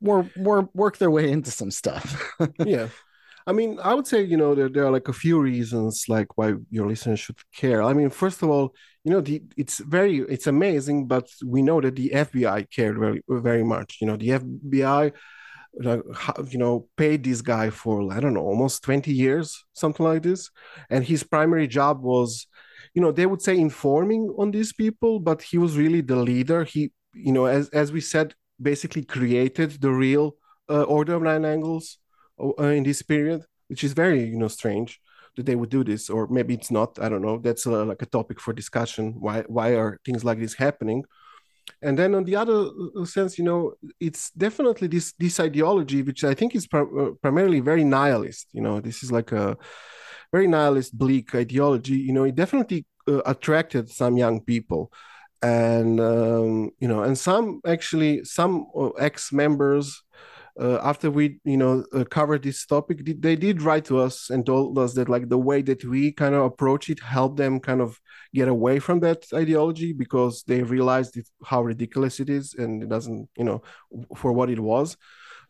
Speaker 3: more more work their way into some stuff.
Speaker 2: yeah. I mean, I would say, you know, there, there are like a few reasons like why your listeners should care. I mean, first of all, you know, the it's very it's amazing, but we know that the FBI cared very very much. You know, the FBI you know paid this guy for i don't know almost 20 years something like this and his primary job was you know they would say informing on these people but he was really the leader he you know as as we said basically created the real uh, order of nine angles in this period which is very you know strange that they would do this or maybe it's not i don't know. That's uh, like a topic for discussion. Why why are things like this happening? And then on the other uh, sense you know it's definitely this this ideology which i think is pr- uh, primarily very nihilist you know. This is like a very nihilist bleak ideology. You know it definitely uh, attracted some young people. And um, you know and some actually some uh, ex members uh, after we you know uh, covered this topic they did write to us and told us that like the way that we kind of approach it helped them kind of get away from that ideology because they realized it, how ridiculous it is and it doesn't you know for what it was.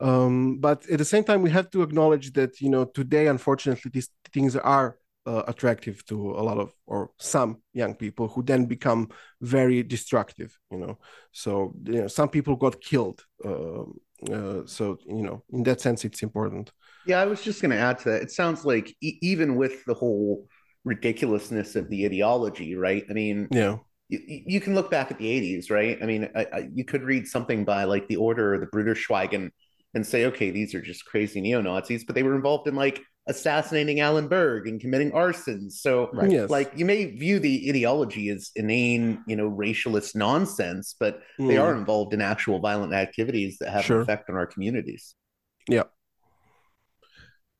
Speaker 2: Um, but at the same time we have to acknowledge that you know today unfortunately these things are uh, attractive to a lot of or some young people who then become very destructive you know. So you know some people got killed uh, uh, so you know in that sense it's important.
Speaker 1: Yeah i was just going to add to that. It sounds like e- even with the whole ridiculousness of the ideology right? I mean
Speaker 2: yeah.
Speaker 1: you, you can look back at the 80s right? I mean I, I, you could read something by like the order or the bruder schweigen and say okay these are just crazy neo-nazis but they were involved in like assassinating Alan Berg and committing arsons. So, right. yes. like, you may view the ideology as inane, you know, racialist nonsense, but mm. they are involved in actual violent activities that have sure. an effect on our communities.
Speaker 2: Yeah.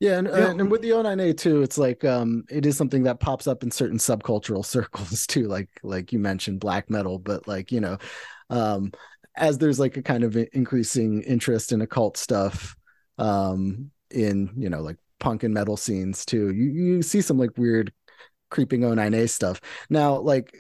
Speaker 3: Yeah, and, yeah. and with the O9A too, it's like um, it is something that pops up in certain subcultural circles too, like like you mentioned black metal, but like you know, um, as there's like a kind of increasing interest in occult stuff, um, in you know like punk and metal scenes too. You you see some like weird creeping O9A stuff. Now, like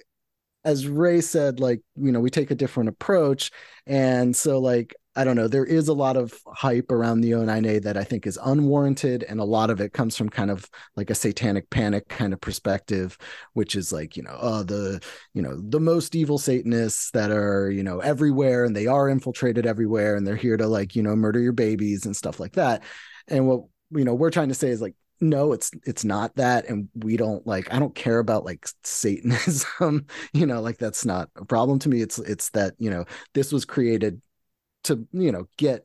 Speaker 3: as Ray said, like, you know, we take a different approach. And so like I don't know, there is a lot of hype around the O9A that I think is unwarranted. And a lot of it comes from kind of like a satanic panic kind of perspective, which is like, you know, uh, the, you know, the most evil Satanists that are, you know, everywhere and they are infiltrated everywhere and they're here to like, you know, murder your babies and stuff like that. And what you know we're trying to say is like no it's it's not that. And we don't like i don't care about like satanism you know like that's not a problem to me. It's it's that you know this was created to you know get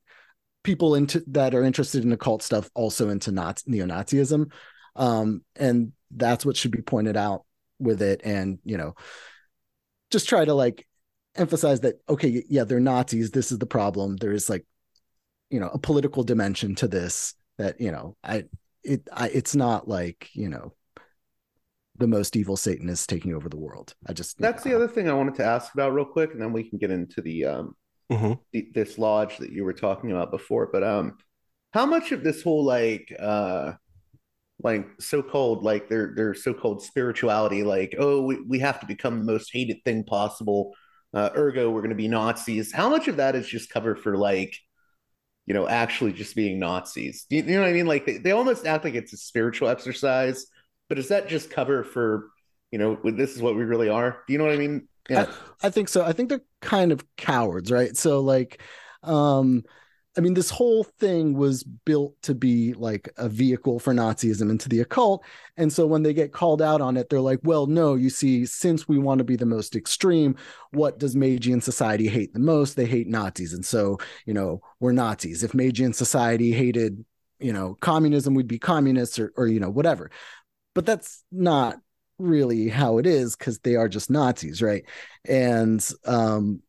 Speaker 3: people into that are interested in occult stuff also into not neo-nazism. Um and that's what should be pointed out with it. And you know just try to like emphasize that okay yeah they're nazis. This is the problem. There is like you know a political dimension to this that you know i it I, it's not like you know the most evil satan is taking over the world i just
Speaker 1: that's
Speaker 3: know,
Speaker 1: the other thing i wanted to ask about real quick and then we can get into the um mm-hmm. the, this lodge that you were talking about before but um how much of this whole like uh like so-called like their their so-called spirituality like oh we, we have to become the most hated thing possible uh, ergo we're going to be nazis how much of that is just covered for like you know, actually just being Nazis. You, you know what I mean? Like they, they almost act like it's a spiritual exercise, but is that just cover for, you know, this is what we really are? Do you know what I mean?
Speaker 3: Yeah. I, I think so. I think they're kind of cowards, right? So like, um, I mean, this whole thing was built to be like a vehicle for Nazism into the occult. And so when they get called out on it, they're like, well, no, you see, since we want to be the most extreme, what does Magian society hate the most? They hate Nazis. And so, you know, we're Nazis. If Magian society hated, you know, communism, we'd be communists or, or you know, whatever. But that's not really how it is because they are just Nazis, right? And, um,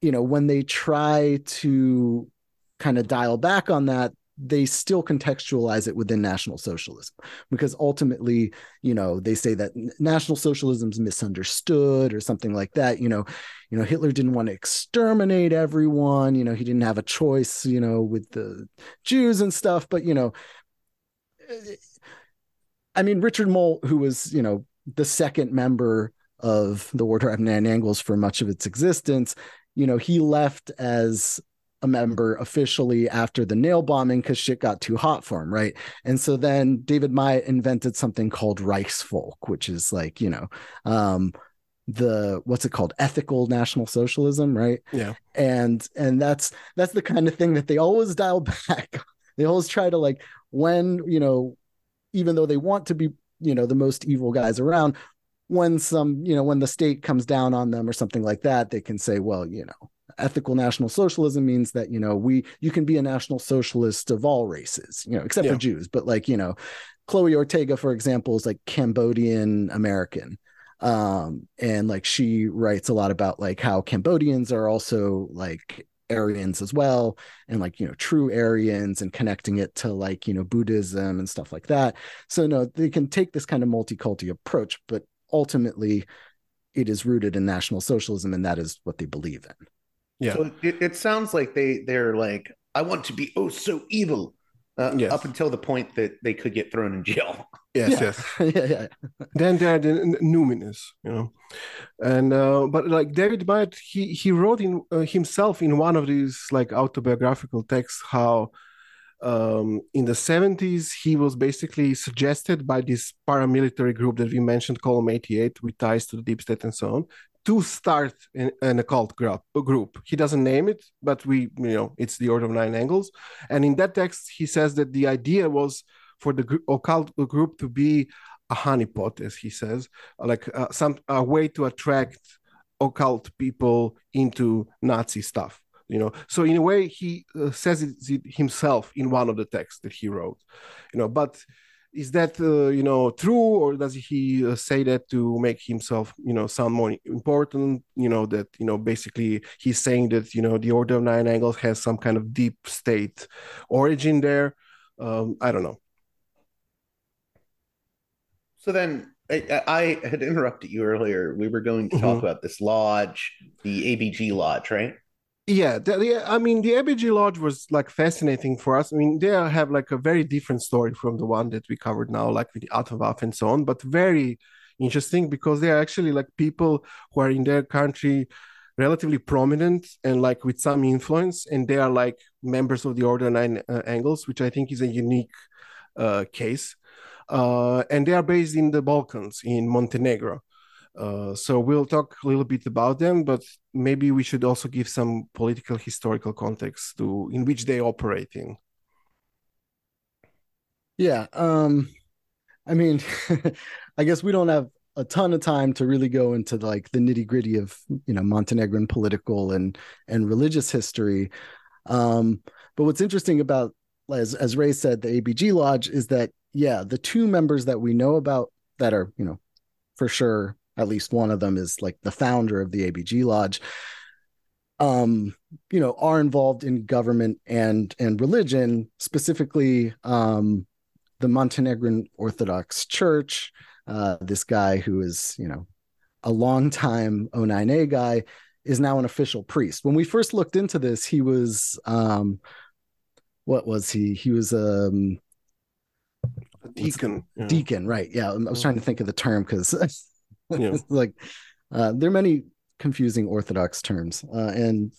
Speaker 3: you know, when they try to kind of dial back on that they still contextualize it within national socialism because ultimately you know they say that national socialism is misunderstood or something like that you know you know hitler didn't want to exterminate everyone you know he didn't have a choice you know with the jews and stuff but you know i mean richard moult who was you know the second member of the Order of Nine Angles for much of its existence. You know, he left as a member officially after the nail bombing because shit got too hot for him, right? And so then David Myatt invented something called Reichsfolk, which is like, you know, um, the what's it called? Ethical national socialism right?
Speaker 2: Yeah.
Speaker 3: And and that's that's the kind of thing that they always dial back. They always try to like when you know even though they want to be you know the most evil guys around when some you know when the state comes down on them or something like that they can say well you know ethical national socialism means that you know we you can be a national socialist of all races you know except yeah. for jews but like you know chloe ortega for example is like cambodian american um and like she writes a lot about like how cambodians are also like Aryans as well, and like, you know, true Aryans and connecting it to like, you know, Buddhism and stuff like that. So, no, they can take this kind of multi-culti approach, but ultimately it is rooted in National Socialism and that is what they believe in.
Speaker 1: Yeah. So it, it sounds like they, they're like, I want to be oh so evil uh, yes. up until the point that they could get thrown in jail.
Speaker 2: Yes, yeah. yes. yeah, yeah. then there are the numinous, you know, and uh, but like David Myatt, he he wrote in uh, himself in one of these like autobiographical texts how um, in the 70s he was basically suggested by this paramilitary group that we mentioned column 88 with ties to the deep state and so on to start an, an occult group. He doesn't name it, but we, you know, it's the Order of Nine Angles. And in that text, he says that the idea was for the gr- occult group to be a honeypot, as he says, like uh, some a way to attract occult people into Nazi stuff. You know, so in a way, he uh, says it himself in one of the texts that he wrote. You know, but is that uh, you know true or does he uh, say that to make himself you know sound more important you know that you know basically he's saying that you know the order of nine angles has some kind of deep state origin there? Um, i don't know.
Speaker 1: So then I, I had interrupted you earlier. We were going to talk mm-hmm. about this lodge the abg lodge right
Speaker 2: yeah, the, the, I mean, the ABG Lodge was like fascinating for us. I mean, they have like a very different story from the one that we covered now, like with the Atomwaffen and so on, but very interesting because they are actually like people who are in their country relatively prominent and like with some influence, and they are like members of the Order Nine uh, Angles, which I think is a unique uh, case. Uh, and they are based in the Balkans, in Montenegro. Uh, so we'll talk a little bit about them, but maybe we should also give some political historical context to in which they operate in.
Speaker 3: Yeah, um, I mean, I guess we don't have a ton of time to really go into like the nitty gritty of you know Montenegrin political and and religious history. Um, but what's interesting about as as Ray said, the ABG Lodge is that yeah, the two members that we know about that are you know for sure at least one of them is like the founder of the ABG Lodge, um, you know, are involved in government and and religion, specifically um, the Montenegrin Orthodox Church. Uh, this guy who is, you know, a longtime O9A guy is now an official priest. When we first looked into this, he was um, what was he? He was um
Speaker 2: a deacon.
Speaker 3: Deacon, right? Yeah, I was trying to think of the term because Yeah. like uh, there are many confusing Orthodox terms, uh, and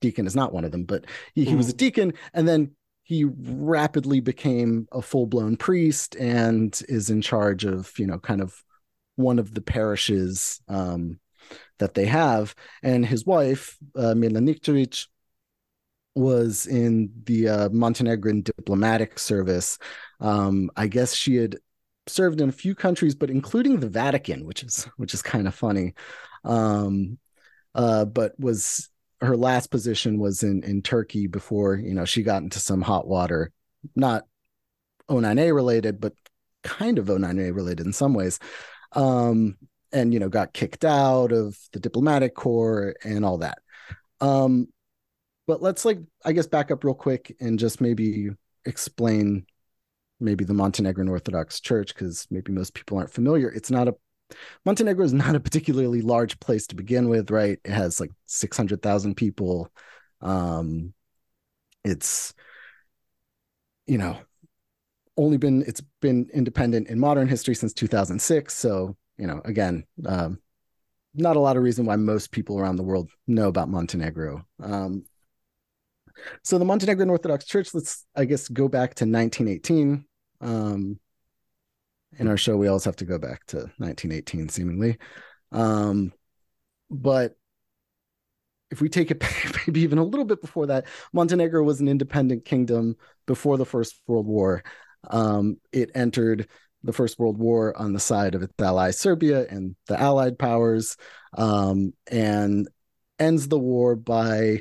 Speaker 3: deacon is not one of them. But he, he was a mm-hmm. deacon, and then he rapidly became a full blown priest and is in charge of you know kind of one of the parishes um, that they have. And his wife, uh, Mila Nikčević, was in the uh, Montenegrin diplomatic service. Um, I guess she had served in a few countries, but including the Vatican, which is which is kind of funny. Um, uh, but was her last position was in in Turkey before you know she got into some hot water, not O9A related, but kind of O9A related in some ways. Um, and you know got kicked out of the diplomatic corps and all that. Um, but let's like I guess back up real quick and just maybe explain maybe the Montenegrin Orthodox Church, because maybe most people aren't familiar. It's not a Montenegro is not a particularly large place to begin with, right? It has like six hundred thousand people. Um, it's you know only been it's been independent in modern history since 2006 so you know again um, not a lot of reason why most people around the world know about Montenegro. Um, so the Montenegrin Orthodox Church, let's I guess go back to 1918. Um, in our show, we always have to go back to 1918, seemingly. Um, but if we take it back, maybe even a little bit before that, Montenegro was an independent kingdom before the First World War. Um, it entered the First World War on the side of its ally Serbia and the Allied powers, um, and ends the war by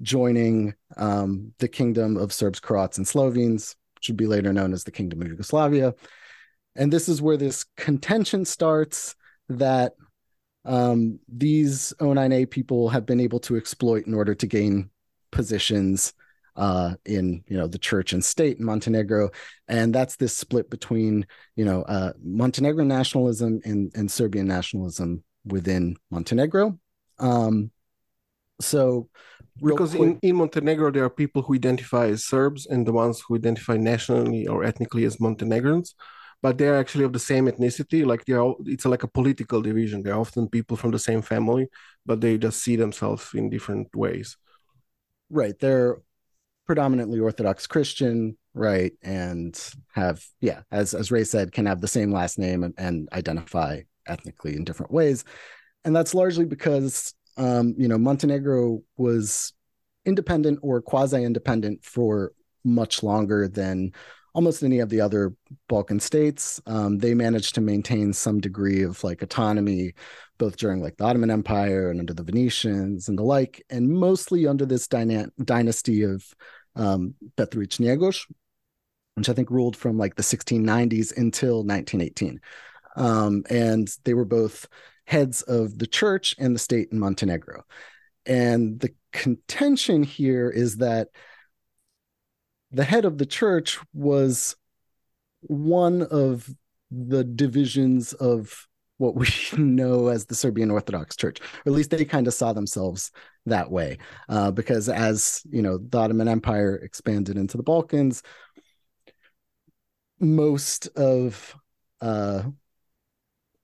Speaker 3: joining um, the kingdom of Serbs, Croats, and Slovenes, which would be later known as the Kingdom of Yugoslavia. And this is where this contention starts that um, these O9A people have been able to exploit in order to gain positions uh, in you know the church and state in Montenegro, and that's this split between you know uh, Montenegrin nationalism and, and Serbian nationalism within Montenegro. Um, so,
Speaker 2: because quick, in, in Montenegro there are people who identify as Serbs and the ones who identify nationally or ethnically as Montenegrins, but they're actually of the same ethnicity. Like they're all, it's like a political division. They're often people from the same family, but they just see themselves in different ways.
Speaker 3: Right. They're predominantly Orthodox Christian, right, and have yeah, as as Ray said, can have the same last name and, and identify ethnically in different ways, and that's largely because um, you know Montenegro was independent or quasi independent for much longer than almost any of the other Balkan states. Um, they managed to maintain some degree of like autonomy, both during like the Ottoman Empire and under the Venetians and the like, and mostly under this dyna- dynasty of um, Petrović Njegoš, which I think ruled from like the 1690s until 1918. Um, and they were both heads of the church and the state in Montenegro. And the contention here is that the head of the church was one of the divisions of what we know as the Serbian Orthodox Church, or at least they kind of saw themselves that way. Uh, because as you know, the Ottoman Empire expanded into the Balkans, most of uh,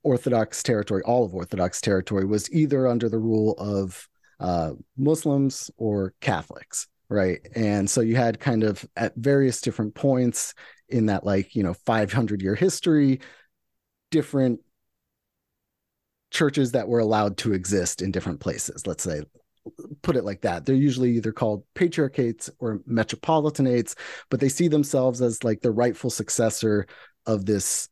Speaker 3: Orthodox territory, all of Orthodox territory, was either under the rule of uh, Muslims or Catholics, right? And so you had kind of at various different points in that, like, you know, 500 year history, different churches that were allowed to exist in different places. Let's say, put it like that. They're usually either called patriarchates or metropolitanates, but they see themselves as like the rightful successor of this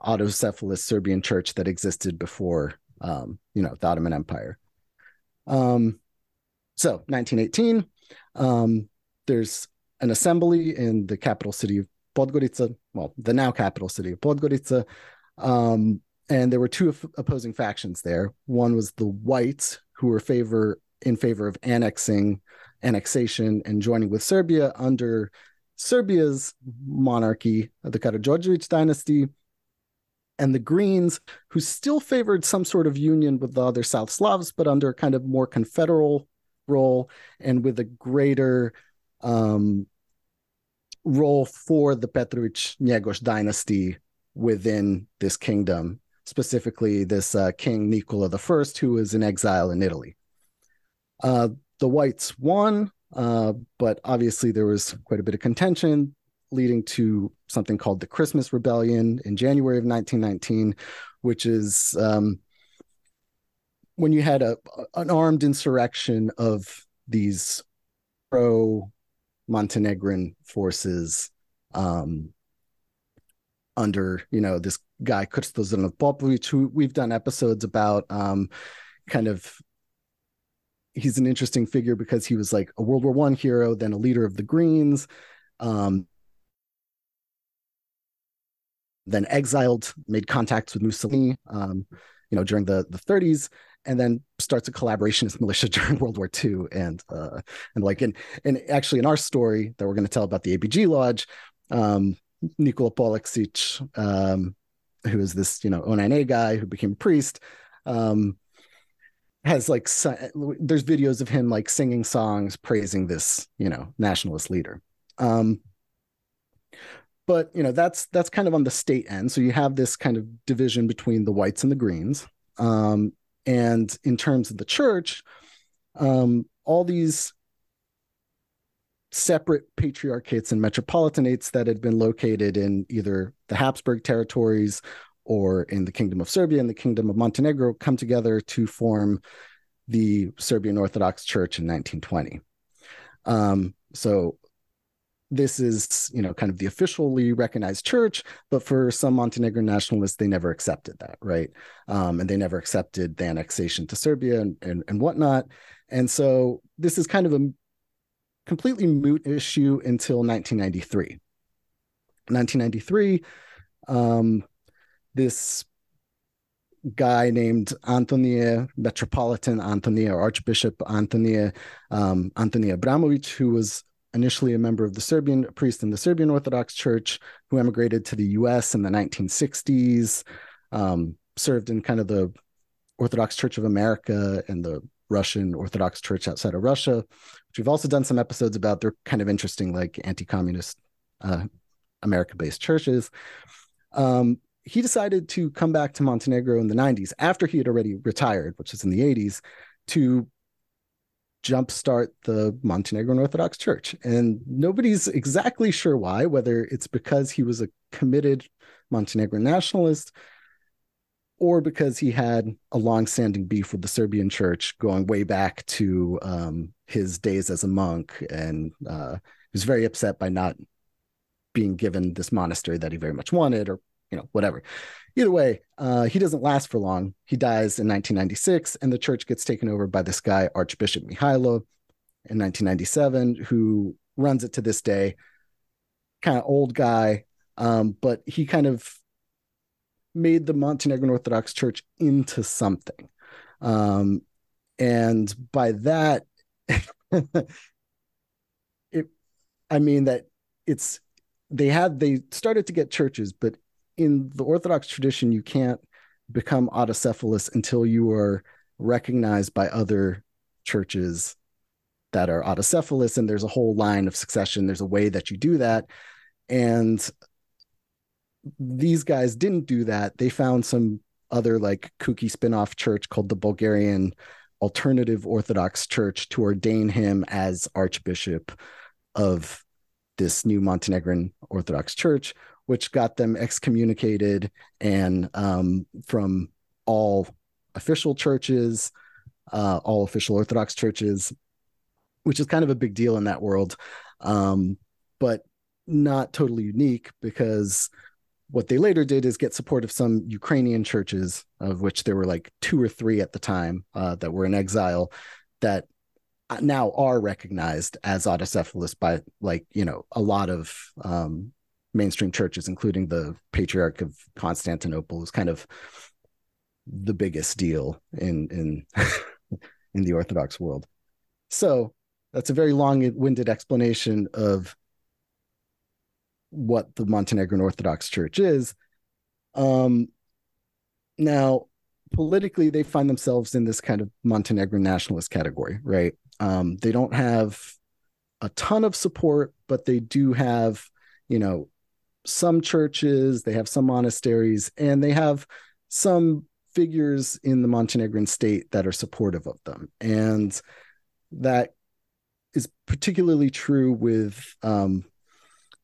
Speaker 3: autocephalous Serbian church that existed before, um, you know, the Ottoman Empire. Um, so 1918, um, there's an assembly in the capital city of Podgorica, well, the now capital city of Podgorica, um, and there were two opposing factions there. One was the whites, who were favor in favor of annexing, annexation, and joining with Serbia under Serbia's monarchy, the Karađorđević dynasty, and the Greens, who still favored some sort of union with the other South Slavs, but under a kind of more confederal role and with a greater um, role for the Petrović Njegoš dynasty within this kingdom specifically this uh, King Nicola I, who was in exile in Italy. Uh, the whites won, uh, but obviously there was quite a bit of contention leading to something called the Christmas Rebellion in January of 1919, which is um, when you had a an armed insurrection of these pro Montenegrin forces um, under you know this guy Krsto Popovic, who we've done episodes about. Um, kind of, he's an interesting figure because he was like a World War One hero, then a leader of the Greens, um, then exiled, made contacts with Mussolini, um, you know, during the the 30s, and then starts a collaborationist militia during World War II, and uh, and like and and actually in our story that we're going to tell about the ABG Lodge. Um, Nikola Polexic, um, who is this, you know, O9A guy who became a priest, um, has like, there's videos of him like singing songs praising this, you know, nationalist leader. Um, but you know that's that's kind of on the state end so you have this kind of division between the whites and the greens um, and in terms of the church, um, all these separate patriarchates and metropolitanates that had been located in either the Habsburg territories or in the Kingdom of Serbia and the Kingdom of Montenegro come together to form the Serbian Orthodox Church in 1920. Um, so this is, you know, kind of the officially recognized church, but for some Montenegrin nationalists, they never accepted that, right? Um, and they never accepted the annexation to Serbia and, and, and whatnot. And so this is kind of a completely moot issue until 1993. 1993, um, this guy named Antonije, Metropolitan Antonije, or Archbishop Antonije, um, Abramovic, who was initially a member of the Serbian priest in the Serbian Orthodox Church, who emigrated to the U.S. in the 1960s, um, served in kind of the Orthodox Church of America and the Russian Orthodox Church outside of Russia, which we've also done some episodes about. They're kind of interesting, like anti-communist uh, America-based churches. Um, he decided to come back to Montenegro in the 90s after he had already retired, which is in the 80s, to jumpstart the Montenegrin Orthodox Church. And nobody's exactly sure why, whether it's because he was a committed Montenegrin nationalist or because he had a long-standing beef with the Serbian church going way back to um, his days as a monk, and uh, he was very upset by not being given this monastery that he very much wanted, or you know whatever. Either way, uh, he doesn't last for long. He dies in 1996, and the church gets taken over by this guy Archbishop Mihailo in 1997, who runs it to this day. Kind of old guy, um, but he kind of made the Montenegrin Orthodox Church into something. Um, and by that, it, I mean that it's they had they started to get churches, but in the Orthodox tradition, you can't become autocephalous until you are recognized by other churches that are autocephalous, and there's a whole line of succession. There's a way that you do that, and these guys didn't do that. They found some other like kooky spin-off church called the Bulgarian Alternative Orthodox Church to ordain him as archbishop of this new Montenegrin Orthodox Church, which got them excommunicated and um, from all official churches, uh, all official Orthodox churches, which is kind of a big deal in that world, um, but not totally unique because what they later did is get support of some Ukrainian churches, of which there were like two or three at the time uh, that were in exile, that now are recognized as autocephalous by like you know a lot of um, mainstream churches, including the Patriarch of Constantinople, is kind of the biggest deal in in in the Orthodox world. So that's a very long-winded explanation of what the Montenegrin Orthodox Church is. Um, now, politically, they find themselves in this kind of Montenegrin nationalist category, right? Um, they don't have a ton of support, but they do have, you know, some churches, they have some monasteries, and they have some figures in the Montenegrin state that are supportive of them. And that is particularly true with um,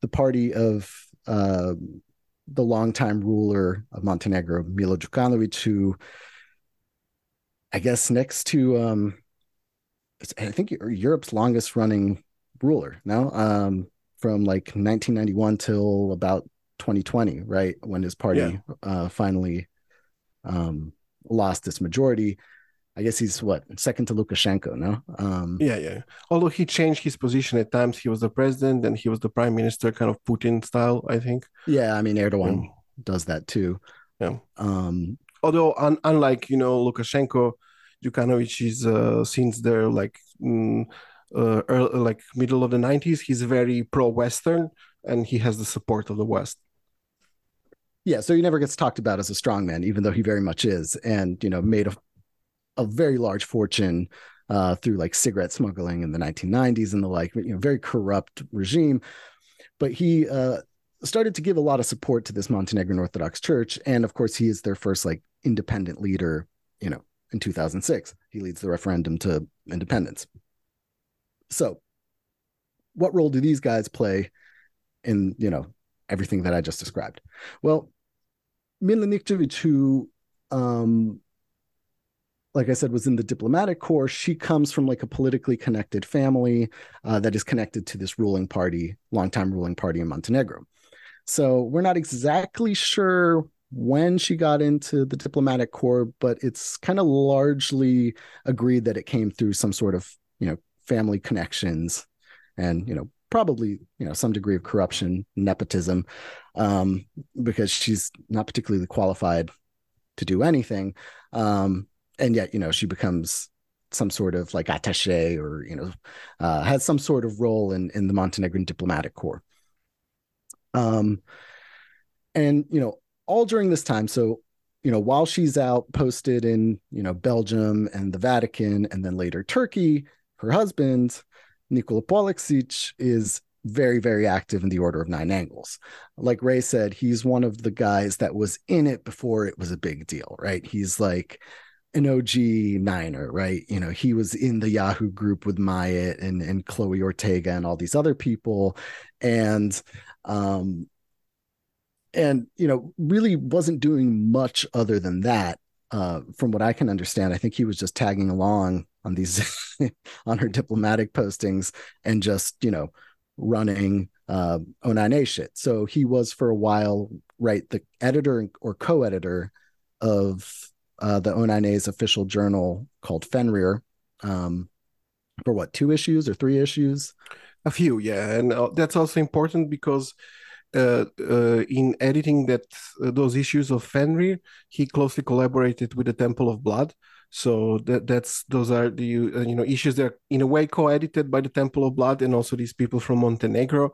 Speaker 3: the party of uh, the longtime ruler of Montenegro, Milo Djukanovic, who I guess next to um, I think Europe's longest running ruler now, um, from like 1991 till about 2020, right when his party yeah. uh, finally um, lost its majority. I guess he's what second to Lukashenko, no?
Speaker 2: Um, yeah, yeah. Although he changed his position at times, he was the president and he was the prime minister, kind of Putin style, I think.
Speaker 3: Yeah, I mean Erdogan does that too.
Speaker 2: Yeah. Um, Although un- unlike you know Lukashenko, Djukanovic is uh, since they're like mm, uh, early, like middle of the nineties, he's very pro-Western and he has the support of the West.
Speaker 3: Yeah, so he never gets talked about as a strongman, even though he very much is, and you know made a a very large fortune uh, through like cigarette smuggling in the 1990s and the like, you know, very corrupt regime. But he uh, started to give a lot of support to this Montenegrin Orthodox Church, and of course, he is their first like independent leader, you know, in 2006. He leads the referendum to independence. So, what role do these guys play in, you know, everything that I just described? Well, Nikčević, who um, like I said, was in the diplomatic corps. She comes from like a politically connected family uh, that is connected to this ruling party, longtime ruling party in Montenegro. So we're not exactly sure when she got into the diplomatic corps, but it's kind of largely agreed that it came through some sort of, you know, family connections and, you know, probably, you know, some degree of corruption, nepotism, um, because she's not particularly qualified to do anything. Um, and yet, you know, she becomes some sort of like attaché or, you know, uh, has some sort of role in, in the Montenegrin diplomatic corps. Um, and, you know, all during this time, so, you know, while she's out posted in, you know, Belgium and the Vatican and then later Turkey, her husband, Nikola Polakšić, is very, very active in the Order of Nine Angles. Like Ray said, he's one of the guys that was in it before it was a big deal, right? He's like an OG Niner, right? You know, he was in the Yahoo group with Myatt and, and Chloe Ortega and all these other people. And um and you know, really wasn't doing much other than that. Uh, from what I can understand, I think he was just tagging along on these on her diplomatic postings and just, you know, running uh, O9A shit. So he was for a while, right, the editor or co-editor of uh, the O9A's official journal called Fenrir um, for what two issues or three issues?
Speaker 2: A few, yeah, and uh, that's also important because uh, uh, in editing that uh, those issues of Fenrir, he closely collaborated with the Temple of Blood. So that that's those are the uh, you know issues that are in a way co-edited by the Temple of Blood and also these people from Montenegro.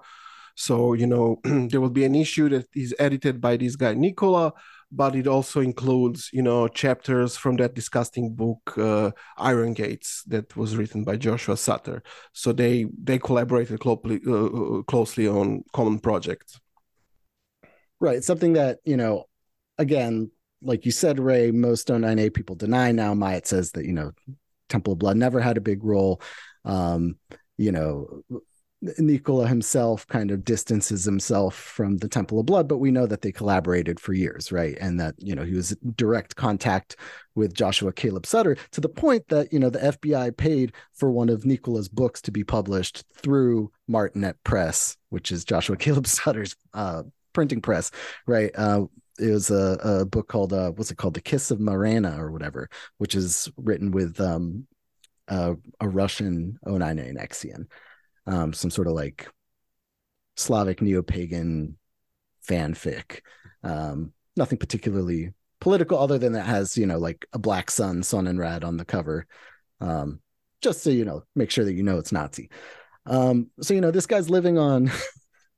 Speaker 2: So you know there will be an issue that is edited by this guy Nicola, but it also includes you know chapters from that disgusting book uh, iron gates that was written by joshua sutter. So they they collaborated closely uh, uh, closely on common projects.
Speaker 3: Right. Something that you know again like you said ray most O9A people deny now myatt says that you know temple of blood never had a big role um you know Nicola himself kind of distances himself from the Temple of Blood, but we know that they collaborated for years, right? And that, you know, he was direct contact with Joshua Caleb Sutter to the point that, you know, the FBI paid for one of Nicola's books to be published through Martinet Press, which is Joshua Caleb Sutter's uh, printing press, right? Uh, it was a, a book called, uh, what's it called? The Kiss of Marana or whatever, which is written with um, a Russian O9A Nexion um, some sort of like Slavic neo pagan fanfic. Um, nothing particularly political, other than that has you know like a black sun, sun and red on the cover, um, just so you know, make sure that you know it's Nazi. Um, so you know this guy's living on.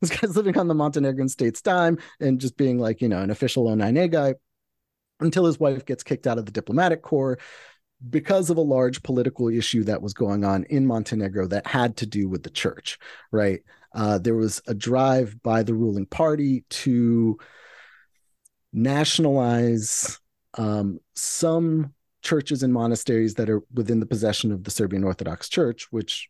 Speaker 3: this guy's living on the Montenegrin state's dime and just being like, you know, an official O9A guy until his wife gets kicked out of the diplomatic corps because of a large political issue that was going on in Montenegro that had to do with the church, right? Uh, there was a drive by the ruling party to nationalize um, some churches and monasteries that are within the possession of the Serbian Orthodox Church, which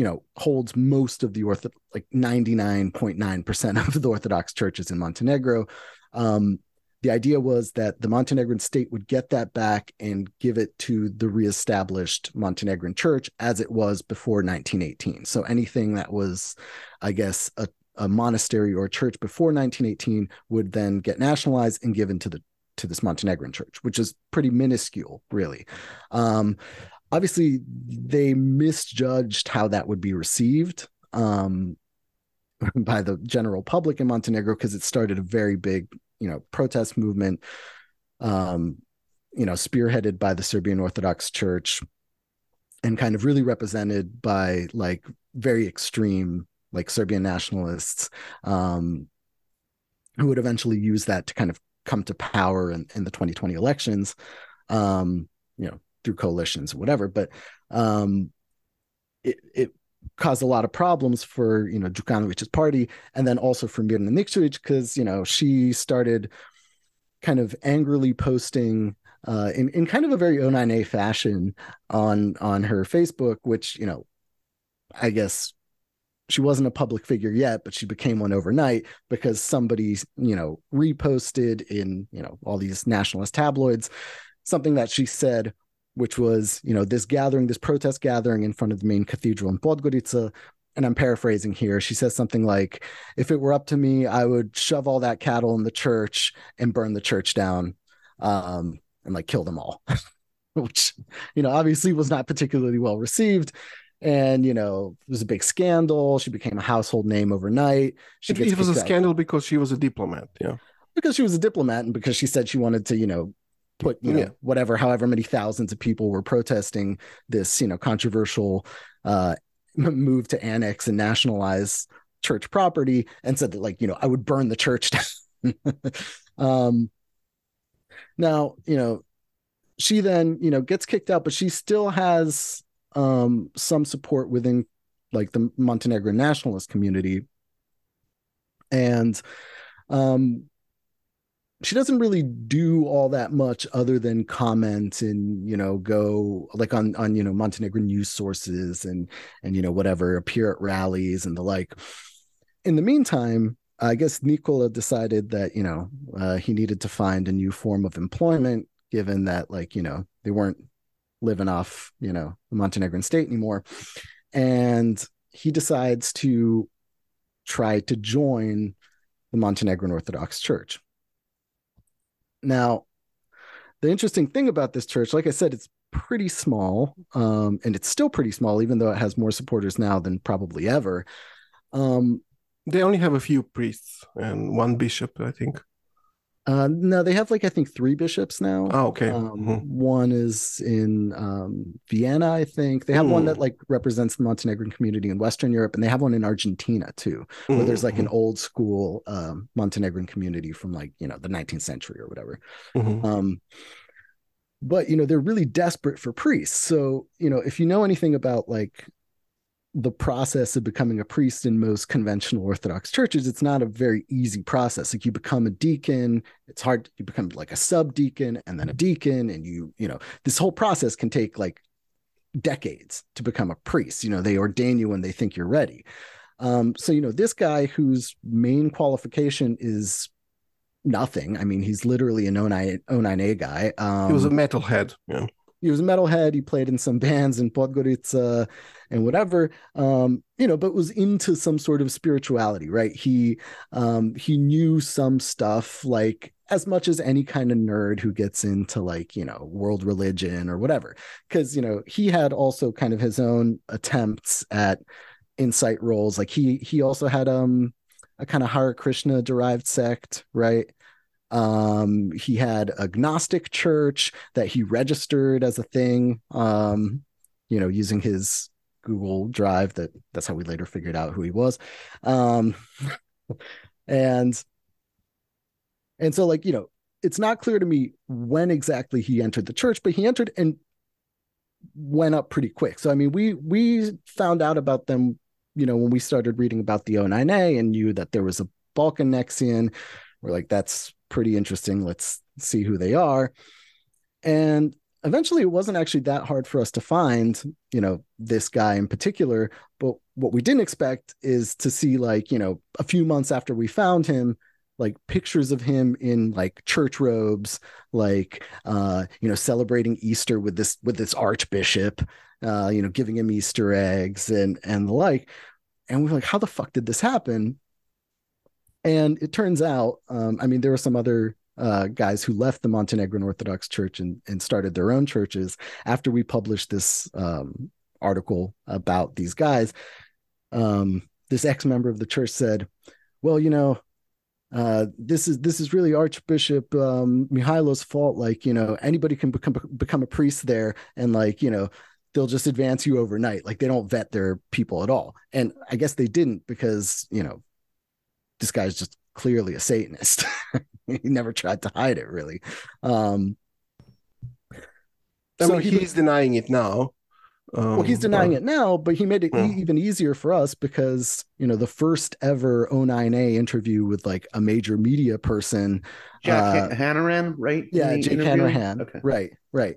Speaker 3: you know holds most of the ortho like 99.9% of the orthodox churches in montenegro um, the idea was that the Montenegrin state would get that back and give it to the reestablished Montenegrin church as it was before 1918. So anything that was, I guess, a, a monastery or a church before 1918 would then get nationalized and given to the to this Montenegrin church, which is pretty minuscule, really. Um, obviously, they misjudged how that would be received. Um, by the general public in Montenegro because it started a very big you know protest movement um you know spearheaded by the Serbian Orthodox Church and kind of really represented by like very extreme like Serbian nationalists um who would eventually use that to kind of come to power in, in the 2020 elections um you know through coalitions whatever but um it, it caused a lot of problems for you know Djukanovic's party, and then also for Mirna Nikčević because you know she started kind of angrily posting uh, in in kind of a very O9A fashion on on her Facebook, which you know, I guess she wasn't a public figure yet, but she became one overnight because somebody you know reposted in you know all these nationalist tabloids something that she said which was, you know, this gathering, this protest gathering in front of the main cathedral in Podgorica. And I'm paraphrasing here. She says something like, if it were up to me, I would shove all that cattle in the church and burn the church down um, and like kill them all, which, you know, obviously was not particularly well received. And, you know, it was a big scandal. She became a household name overnight. She
Speaker 2: it, it was a out. scandal because she was a diplomat. Yeah.
Speaker 3: Because she was a diplomat and because she said she wanted to, you know, put you know whatever however many thousands of people were protesting this you know controversial uh move to annex and nationalize church property and said that like you know i would burn the church down. Um now you know she then you know gets kicked out but she still has um some support within like the montenegrin nationalist community. And um she doesn't really do all that much other than comment and you know go like on on you know Montenegrin news sources and and you know whatever appear at rallies and the like. In the meantime, I guess Nikola decided that you know uh, he needed to find a new form of employment, given that like you know they weren't living off you know the Montenegrin state anymore, and he decides to try to join the Montenegrin Orthodox Church now, the interesting thing about this church, like I said, it's pretty small, um, and it's still pretty small, even though it has more supporters now than probably ever. Um,
Speaker 2: they only have a few priests and one bishop, I think.
Speaker 3: Uh, no, they have like I think three bishops now.
Speaker 2: Oh, okay.
Speaker 3: Um, mm-hmm. One is in um, Vienna, I think. They have mm. one that mm. like represents the Montenegrin community in Western Europe, and they have one in Argentina too, where mm-hmm. there's like an mm-hmm. old school um, Montenegrin community from like you know the 19th century or whatever. Mm-hmm. Um, but you know they're really desperate for priests. So you know if you know anything about like the process of becoming a priest in most conventional Orthodox churches, it's not a very easy process. Like you become a deacon, it's hard, you become like a subdeacon and then a deacon, and you, you know, this whole process can take like decades to become a priest. You know, they ordain you when they think you're ready. Um, so, you know, this guy whose main qualification is nothing. I mean, he's literally an 09, 09A guy.
Speaker 2: Um, he was a um, metalhead. Yeah
Speaker 3: he was a metalhead. He played in some bands in Podgorica and whatever, um, you know, but was into some sort of spirituality, right? He um, he knew some stuff like as much as any kind of nerd who gets into like you know world religion or whatever, because you know he had also kind of his own attempts at insight roles. Like he he also had um a kind of Hare Krishna derived sect, right? Um, he had a Gnostic church that he registered as a thing, um, you know, using his Google Drive. That that's how we later figured out who he was. Um, and and so, like, you know, it's not clear to me when exactly he entered the church, but he entered and went up pretty quick. So I mean, we we found out about them, you know, when we started reading about the O9A and knew that there was a Balkan Nexion. We're like, that's pretty interesting. Let's see who they are. And eventually it wasn't actually that hard for us to find, you know, this guy in particular. But what we didn't expect is to see, like, you know, a few months after we found him, like pictures of him in like church robes, like uh, you know, celebrating Easter with this with this archbishop, uh, you know, giving him Easter eggs and and the like. And we're like, how the fuck did this happen? And it turns out, um, I mean, there were some other uh, guys who left the Montenegrin Orthodox Church and, and started their own churches after we published this um, article about these guys. Um, this ex-member of the church said, "Well, you know, uh, this is this is really Archbishop um, Mihailo's fault. Like, you know, anybody can become become a priest there, and like, you know." They'll just advance you overnight. Like they don't vet their people at all. And I guess they didn't because, you know, this guy's just clearly a Satanist. he never tried to hide it really. Um,
Speaker 2: I so mean, he, he's denying it now. Um,
Speaker 3: well, he's denying
Speaker 2: uh,
Speaker 3: it now, but he made it
Speaker 2: yeah.
Speaker 3: e- even easier for us because you know the first ever O9A interview with like a major media person.
Speaker 1: Jack
Speaker 3: uh,
Speaker 1: Hanrahan, right?
Speaker 3: Yeah,
Speaker 1: the
Speaker 3: Jake
Speaker 1: interview?
Speaker 3: Hanrahan.
Speaker 1: Okay.
Speaker 3: Right, right.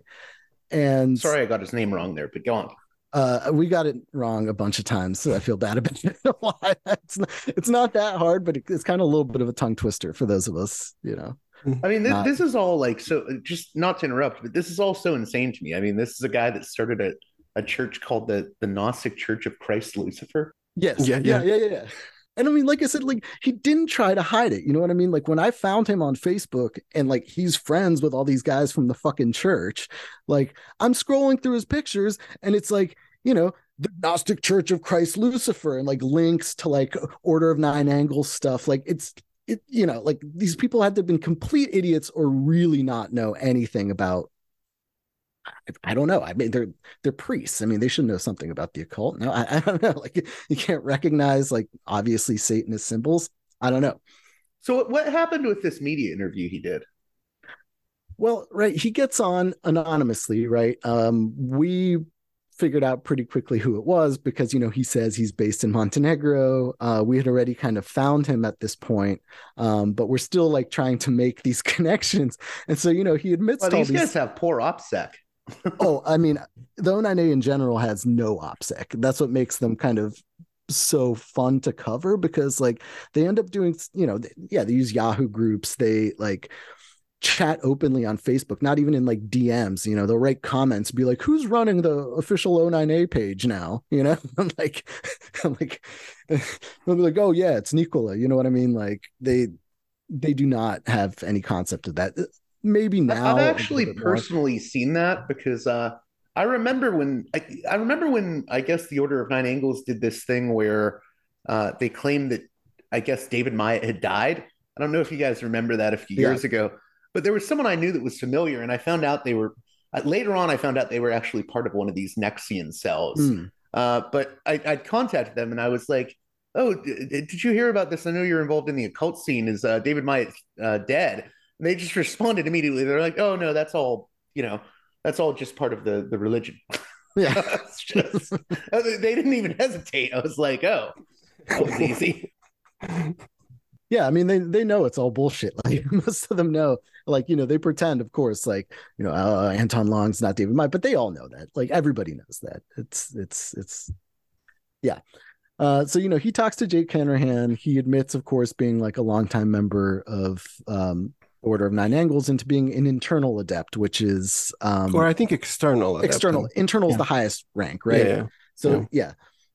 Speaker 3: And
Speaker 1: Sorry, I got his name wrong there, but go on.
Speaker 3: Uh, we got it wrong a bunch of times, so I feel bad about it. it's not, it's not that hard, but it, it's kind of a little bit of a tongue twister for those of us, you know.
Speaker 1: I mean, this,
Speaker 3: Not-
Speaker 1: this is all like so. Just not to interrupt, but this is all so insane to me. I mean, this is a guy that started a, a church called the the Gnostic Church of Christ Lucifer.
Speaker 3: Yes.
Speaker 2: Yeah,
Speaker 3: Yeah,
Speaker 2: yeah.
Speaker 3: yeah, yeah, yeah. And I mean, like I said, like he didn't try to hide it. You know what I mean? Like when I found him on Facebook and like he's friends with all these guys from the fucking church, like I'm scrolling through his pictures and it's like, you know, the Gnostic Church of Christ Lucifer and like links to like Order of Nine Angles stuff. Like it's it, you know, like these people had to have been complete idiots or really not know anything about I- I don't know. I mean, they're they're priests. I mean, they should know something about the occult. No, I, I don't know. Like you can't recognize like obviously Satanist symbols. I don't know.
Speaker 1: So what- what happened with this media interview he did?
Speaker 3: Well, right, he gets on anonymously, right? Um, we figured out pretty quickly who it was because you know he says he's based in Montenegro. Uh, we had already kind of found him at this point, um, but we're still like trying to make these connections. And so you know he admits
Speaker 1: Well, these
Speaker 3: these
Speaker 1: guys have poor OPSEC.
Speaker 3: oh, I mean, the O9A in general has no OPSEC. That's what makes them kind of so fun to cover because like they end up doing, you know, th- yeah, they use Yahoo groups. They like chat openly on Facebook, not even in like DMs, you know, they'll write comments, be like, who's running the official O9A page now? You know, I'm like, I'm like, they'll be like, oh yeah, it's Nicola. You know what I mean? Like they, they do not have any concept of that. Maybe now.
Speaker 1: I've actually
Speaker 3: bit more.
Speaker 1: personally seen that because uh, I remember when I, I remember when I guess the Order of Nine Angles did this thing where uh, they claimed that I guess David Myatt had died. I don't know if you guys remember that a few
Speaker 3: Yeah.
Speaker 1: years ago, but there was someone I knew that was familiar, and I found out they were uh, later on. I found out they were actually part of one of these Nexion cells.
Speaker 3: Hmm.
Speaker 1: Uh, but I, I'd contacted them and I was like, "Oh, d- d- did you hear about this? I know you're involved in the occult scene. Is uh, David Myatt uh, dead?" And they just responded immediately. They're like, "Oh no, that's all. You know, that's all just part of the the religion."
Speaker 3: Yeah.
Speaker 1: It's just- they didn't even hesitate. I was like, "Oh, that was easy."
Speaker 3: Yeah, I mean they they know it's all bullshit. Like most of them know, like you know they pretend, of course, like you know uh, Anton Long's not David Myatt, but they all know that. Like everybody knows that. It's it's it's yeah. Uh, so you know he talks to Jake Hanrahan. He admits, of course, being like a longtime member of um, Order of Nine Angles into being an internal adept, which is um,
Speaker 2: or I think external. at that
Speaker 3: external.
Speaker 2: point.
Speaker 3: Internal is
Speaker 2: Yeah.
Speaker 3: the highest rank, right?
Speaker 2: Yeah.
Speaker 3: So
Speaker 2: Yeah.
Speaker 3: yeah.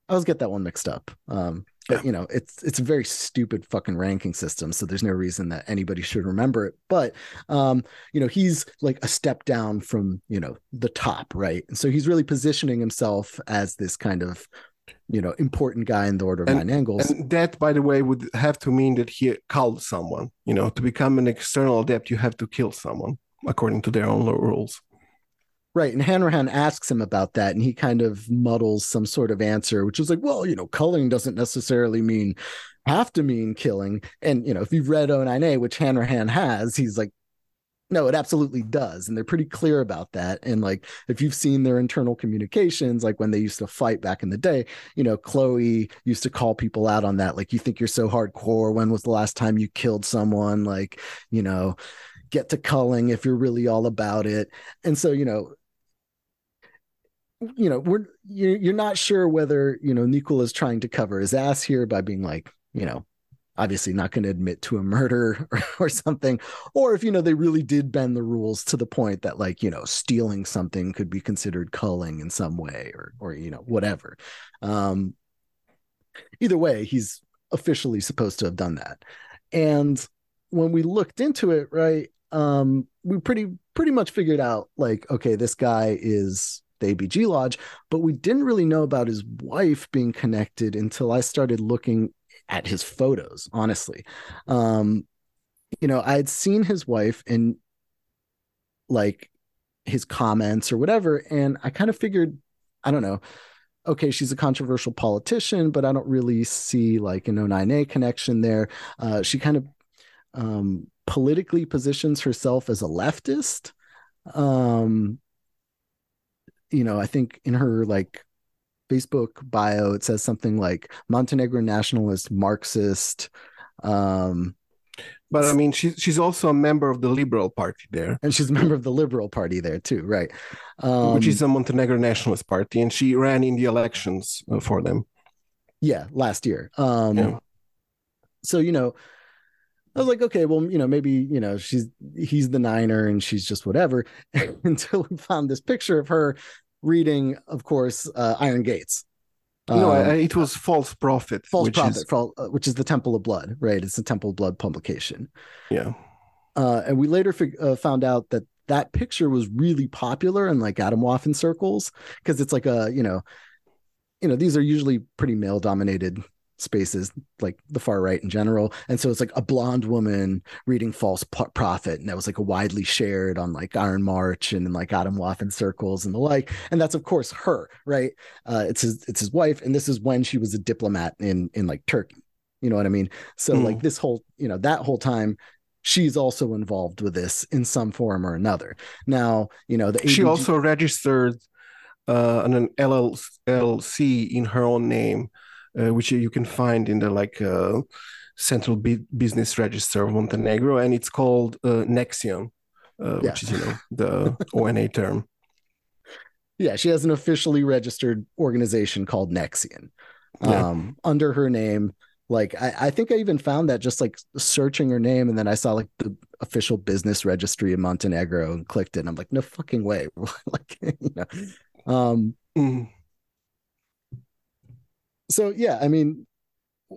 Speaker 3: I always get that one mixed up. Um, but you know, it's it's a very stupid fucking ranking system, so there's no reason that anybody should remember it. But um, you know, he's like a step down from you know the top, right? And so he's really positioning himself as this kind of you know important guy in the Order of
Speaker 2: And-
Speaker 3: Nine Angles.
Speaker 2: And that, by the way, would have to mean that he killed someone. You know, to become an external adept, you have to kill someone according to their own rules.
Speaker 3: Right. And Hanrahan asks him about that, and he kind of muddles some sort of answer, which is like, well, you know, culling doesn't necessarily mean have to mean killing. And, you know, if you've read O9A, which Hanrahan has, he's like, no, it absolutely does. And they're pretty clear about that. And like, if you've seen their internal communications, like when they used to fight back in the day, you know, Chloe used to call people out on that. Like, you think you're so hardcore. When was the last time you killed someone? Like, you know, get to culling if you're really all about it. And so, you know, you know, we're you're, not sure whether you know Nicola's trying to cover his ass here by being like, you know, obviously not going to admit to a murder or, or something, or if you know they really did bend the rules to the point that like you know stealing something could be considered culling in some way or or you know whatever. Um, either way, he's officially supposed to have done that, and when we looked into it, right, um, we pretty pretty much figured out like, okay, this guy is the ABG Lodge, but we didn't really know about his wife being connected until I started looking at his photos, honestly. Um, you know, I had seen his wife in like his comments or whatever, and I kind of figured, I don't know, okay, she's a controversial politician, but I don't really see like an O9A connection there. Uh, she kind of um, politically positions herself as a leftist. Um, you know, I think in her like Facebook bio, it says something like Montenegro nationalist, Marxist. Um,
Speaker 2: but I mean, she's she's also a member of the Liberal Party there,
Speaker 3: and she's a member of the Liberal Party there too, right?
Speaker 2: Um, Which is a Montenegro nationalist party, and she ran in the elections uh, for them.
Speaker 3: Yeah, last year. Um, yeah. So you know, I was like, okay, well, you know, maybe you know she's he's the Niner and she's just whatever. Until we found this picture of her reading, of course, uh, Iron Gates.
Speaker 2: No, um, it was False Prophet.
Speaker 3: False which Prophet, is... Uh, which is the Temple of Blood, right? It's the Temple of Blood publication.
Speaker 2: Yeah.
Speaker 3: Uh, and we later fig- uh, found out that that picture was really popular in like Atomwaffen circles because it's like a you know, you know these are usually pretty male dominated spaces like the far right in general. And so it's like a blonde woman reading false prophet and that was like a widely shared on like iron march and in like atomwaffen circles and the like. And that's of course her right? Uh it's his it's his wife and this is when she was a diplomat in in like turkey. You know what i mean? So mm. like this whole you know that whole time she's also involved with this in some form or another. Now you know the
Speaker 2: ABG- she also registered uh an llc in her own name uh, which you can find in the like uh, central business register of Montenegro, and it's called uh, Nexion, uh, yeah. which is you know the ONA term.
Speaker 3: Yeah, she has an officially registered organization called Nexion yeah. um, under her name. Like I, I think I even found that just like searching her name, and then I saw like the official business registry in Montenegro and clicked it. And I'm like, no fucking way. like, you know. Um, mm so yeah, I mean,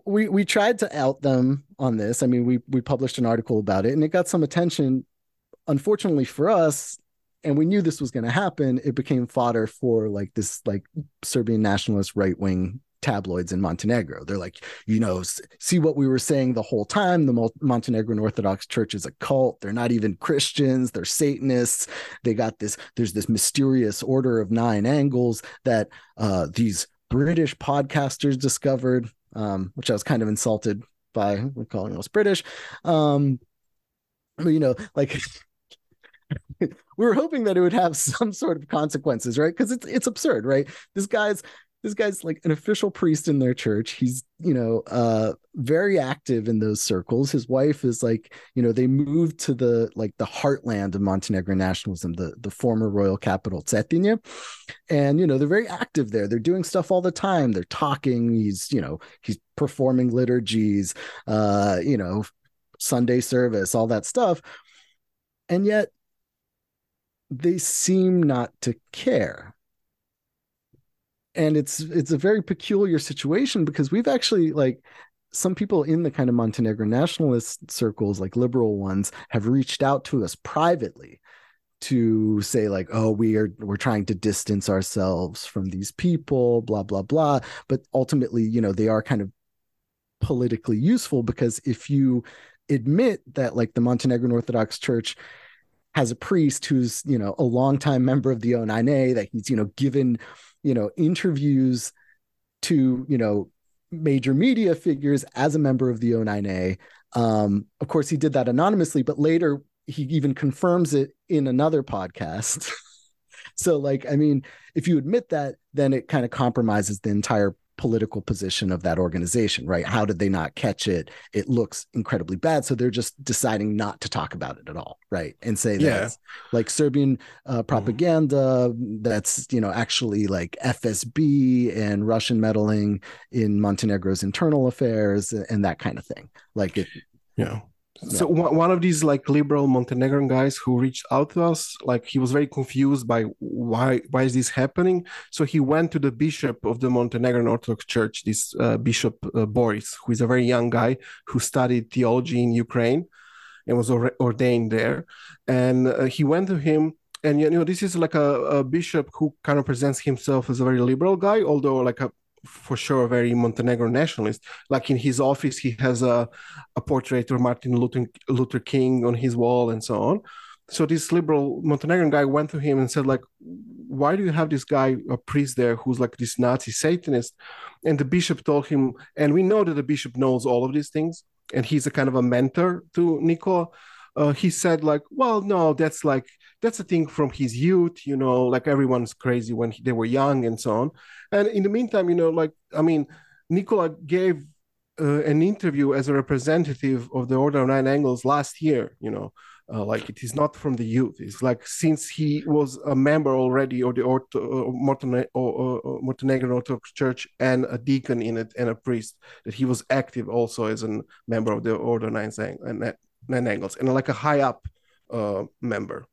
Speaker 3: we we tried to out them on this. I mean, we we published an article about it, and it got some attention. Unfortunately for us, and we knew this was going to happen. It became fodder for like this like Serbian nationalist right wing tabloids in Montenegro. They're like, you know, see what we were saying the whole time. The Montenegrin Orthodox Church is a cult. They're not even Christians. They're Satanists. They got this. There's this mysterious order of nine angles that uh, these British podcasters discovered, um, which I was kind of insulted by calling us British. Um, you know, like we were hoping that it would have some sort of consequences, right? Because it's it's absurd, right? This guy's this guy's like an official priest in their church. He's, you know, uh very active in those circles. His wife is like, you know, they moved to the like the heartland of Montenegrin nationalism, the the former royal capital Cetinje. And you know, they're very active there. They're doing stuff all the time. They're talking, he's, you know, he's performing liturgies, uh, you know, Sunday service, all that stuff. And yet they seem not to care and it's it's a very peculiar situation because we've actually like some people in the kind of Montenegro nationalist circles, like liberal ones, have reached out to us privately to say like, oh, we are we're trying to distance ourselves from these people, blah blah blah. But ultimately, you know, they are kind of politically useful because if you admit that like the Montenegrin Orthodox Church has a priest who's you know a longtime member of the O9A that he's you know given you know interviews to you know major media figures as a member of the O9A. Um, of course, he did that anonymously, but later he even confirms it in another podcast. so, like, I mean, if you admit that, then it kind of compromises the entire political position of that organization, right? How did they not catch it? It looks incredibly bad. So they're just deciding not to talk about it at all, right? And say yeah. that's like Serbian uh, mm-hmm. propaganda, that's, you know, actually like FSB and Russian meddling in Montenegro's internal affairs and that kind of thing. Like it.
Speaker 2: Yeah so one of these like liberal montenegrin guys who reached out to us like he was very confused by why why is this happening? So he went to the bishop of the montenegrin orthodox church this uh, bishop uh, boris who is a very young guy who studied theology in ukraine and was ordained there. And uh, he went to him and you know this is like a, a, bishop who kind of presents himself as a very liberal guy although like a for sure a very Montenegro nationalist. Like in his office, he has a, a portrait of Martin Luther, Luther King on his wall and so on. So this liberal Montenegrin guy went to him and said, like, why do you have this guy, a priest there, who's like this Nazi Satanist? And the bishop told him, and we know that the bishop knows all of these things, and he's a kind of a mentor to Nicola. Uh, he said, like, well, no, that's like that's a thing from his youth you know like everyone's crazy when he, they were young and so on. And in the meantime you know like i mean nicola gave uh, an interview as a representative of the order of nine angles last year you know. Uh, like it is not from the youth. It's like since he was a member already of the Orto, uh, Montenegro, uh, Montenegrin Orthodox Church and a deacon in it and a priest that he was active also as a member of the order nine, nine angles and like a high up uh, member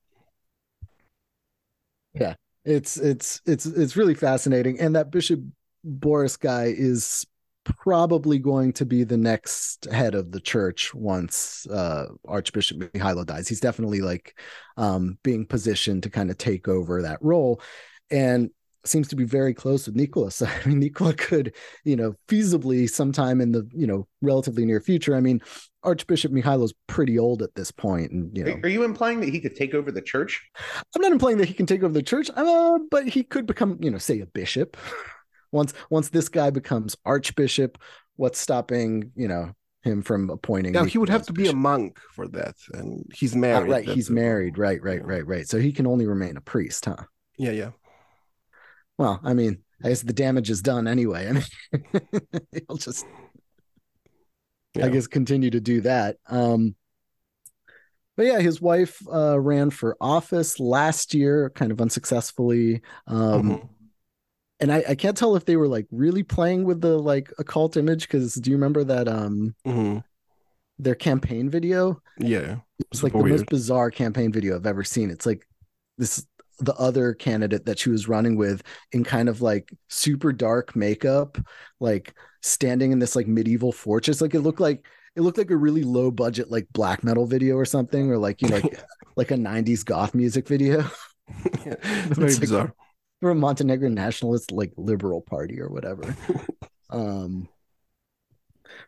Speaker 3: yeah it's it's it's it's really fascinating and that bishop boris guy is probably going to be the next head of the church once uh, Archbishop Mihailo dies. He's definitely like um, being positioned to kind of take over that role. And seems to be very close with Nicholas. I mean, Nicola could, you know, feasibly sometime in the, you know, relatively near future. I mean, Archbishop Mihailo's pretty old at this point, and you know,
Speaker 1: are you implying that he could take over the church?
Speaker 3: I'm not implying that he can take over the church, uh, but he could become, you know, say a bishop. Once once this guy becomes archbishop what's stopping you know him from appointing
Speaker 2: now he would have to bishop. be a monk for that and he's ah, married
Speaker 3: right he's married. Right right right right. So he can only remain a priest huh?
Speaker 2: Yeah yeah.
Speaker 3: Well i mean i guess the damage is done anyway. I mean he'll just yeah. i guess continue to do that um but yeah, his wife uh, ran for office last year, kind of unsuccessfully. Um, mm-hmm and I, I can't tell if they were like really playing with the like occult image because do you remember that um mm-hmm. their campaign video?
Speaker 2: Yeah,
Speaker 3: it's like the weird. most bizarre campaign video I've ever seen. It's like this the other candidate that she was running with in kind of like super dark makeup, like standing in this like medieval fortress. Like it looked like it looked like a really low budget like black metal video or something, or like you know like, like a '90s goth music video.
Speaker 2: yeah, it's very bizarre. Like,
Speaker 3: for a Montenegrin nationalist like liberal party or whatever. um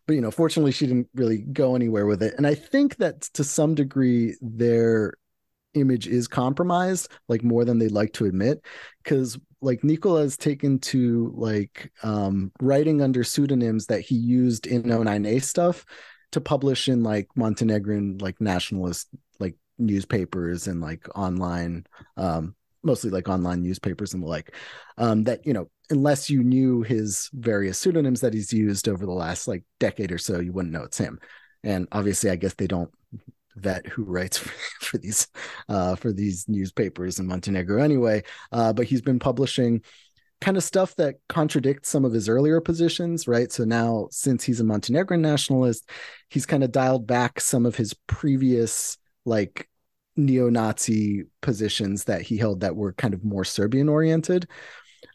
Speaker 3: but you know, fortunately she didn't really go anywhere with it. And I think that to some degree their image is compromised, like more than they'd like to admit. Cause like Nicola has taken to like um writing under pseudonyms that he used in O9A stuff to publish in like Montenegrin like nationalist like newspapers and like online um mostly like online newspapers and the like um, that you know unless you knew his various pseudonyms that he's used over the last like decade or so you wouldn't know it's him and obviously i guess they don't vet who writes for, for these uh, for these newspapers in montenegro anyway uh, but he's been publishing kind of stuff that contradicts some of his earlier positions, right? So now, since he's a Montenegrin nationalist, he's kind of dialed back some of his previous like neo-Nazi positions that he held that were kind of more Serbian oriented.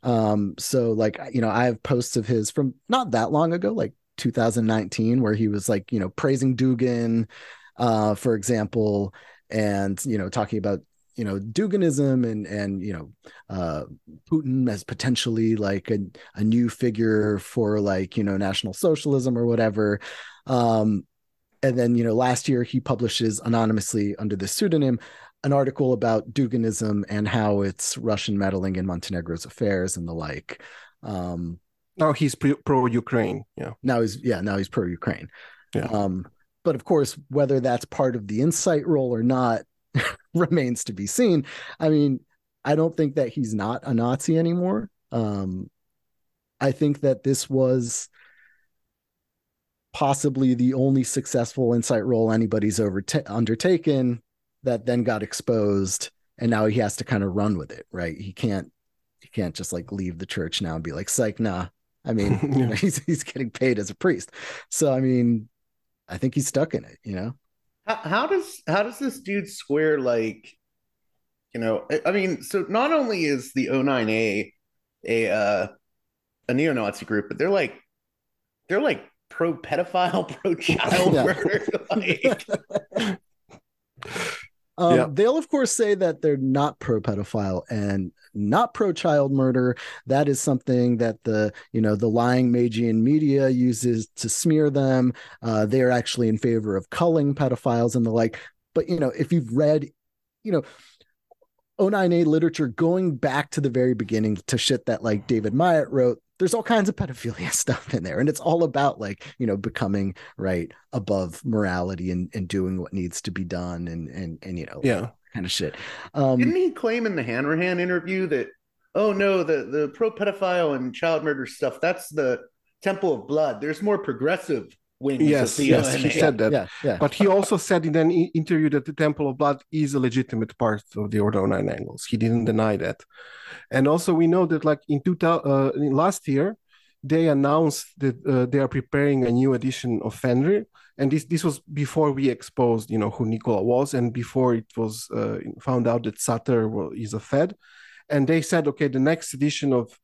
Speaker 3: Um, so like you know, I have posts of his from not that long ago, like 2019, where he was like, you know, praising Dugin, uh, for example, and you know, talking about you know Duginism and and you know uh, Putin as potentially like a, a new figure for like you know National Socialism or whatever. Um, and then you know last year he publishes anonymously under the pseudonym an article about Duginism and how it's Russian meddling in Montenegro's affairs and the like. Um,
Speaker 2: now he's pro Ukraine. Yeah.
Speaker 3: Now he's yeah. Now he's pro Ukraine. Yeah. Um, but of course, whether that's part of the insight role or not remains to be seen. I mean, I don't think that he's not a Nazi anymore. Um, I think that this was possibly the only successful insight role anybody's ever t- undertaken that then got exposed and now he has to kind of run with it right he can't he can't just like leave the church now and be like psych nah i mean yeah. you know, he's he's getting paid as a priest so i mean i think he's stuck in it you know
Speaker 1: how, how does how does this dude square like you know i mean so not only is the o9a a uh a neo-nazi group but they're like they're like pro pedophile, pro child murder. like...
Speaker 3: Um, yeah. They'll, of course, say that they're not pro pedophile and not pro child murder. That is something that the you know the lying Magian media uses to smear them. Uh, they are actually in favor of culling pedophiles and the like. But you know, if you've read, you know. O9A literature going back to the very beginning to shit that like David Myatt wrote, there's all kinds of pedophilia stuff in there and it's all about like you know becoming right above morality and, and doing what needs to be done and and and you know
Speaker 2: yeah
Speaker 3: kind of shit.
Speaker 1: Um, Didn't he claim in the Hanrahan interview that, oh no, the the pro pedophile and child murder stuff that's the Temple of Blood. There's more progressive wings.
Speaker 2: Yes, yes, he said that. Yeah, yeah. But he also said in an interview that the Temple of Blood is a legitimate part of the Order of Nine Angles. He didn't deny that. And also, we know that, like in 2000, uh, last year, they announced that uh, they are preparing a new edition of Fenrir, and this this was before we exposed, you know, who Nikola was, and before it was uh, found out that Sutter is a Fed, and they said, okay, the next edition of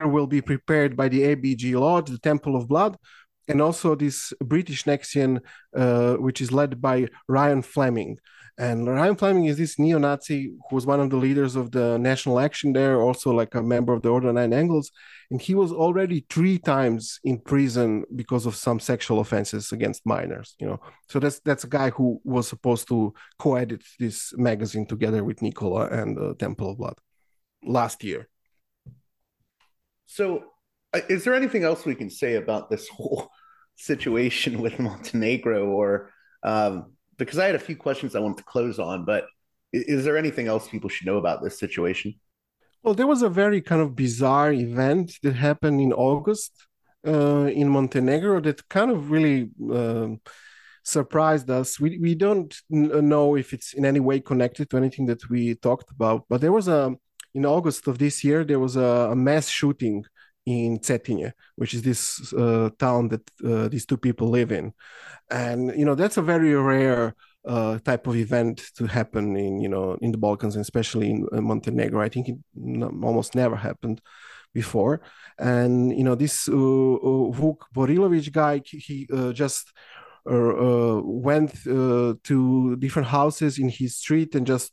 Speaker 2: will be prepared by the ABG Lodge, the Temple of Blood, and also this British Nexion, uh, which is led by Ryan Fleming. And Ryan Fleming is this neo-Nazi who was one of the leaders of the National Action there, also like a member of the Order Nine Angles, and he was already three times in prison because of some sexual offenses against minors. You know, so that's that's a guy who was supposed to co-edit this magazine together with Nicola and the Temple of Blood last year.
Speaker 1: So, uh, is there anything else we can say about this whole situation with Montenegro, or um, because I had a few questions I wanted to close on, but is there anything else people should know about this situation?
Speaker 2: Well, there was a very kind of bizarre event that happened in August uh, in Montenegro that kind of really um, surprised us. We we don't know if it's in any way connected to anything that we talked about, but there was a in August of this year, there was a, a mass shooting in Cetinje, which is this uh, town that uh, these two people live in, and you know that's a very rare uh, type of event to happen in you know in the Balkans, and especially in uh, Montenegro. I think it almost never happened before, and you know this uh, uh, Vuk Borilovic guy, he just uh, went uh, to different houses in his street and just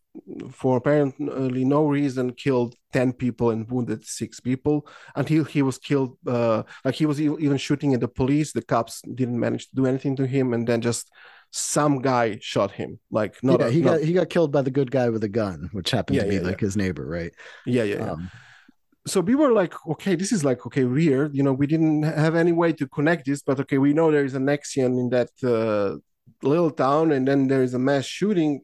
Speaker 2: for apparently no reason killed 10 people and wounded six people until he was killed uh, like he was even shooting at the police. The cops didn't manage to do anything to him and then just some guy shot him like not
Speaker 3: yeah, he not... got he got killed by the good guy with a gun which happened yeah, to be yeah, like his neighbor right?
Speaker 2: Yeah yeah, um, so we were like okay this is like okay weird. You know we didn't have any way to connect this but okay we know there is an Nexion in that uh, little town and then there is a mass shooting.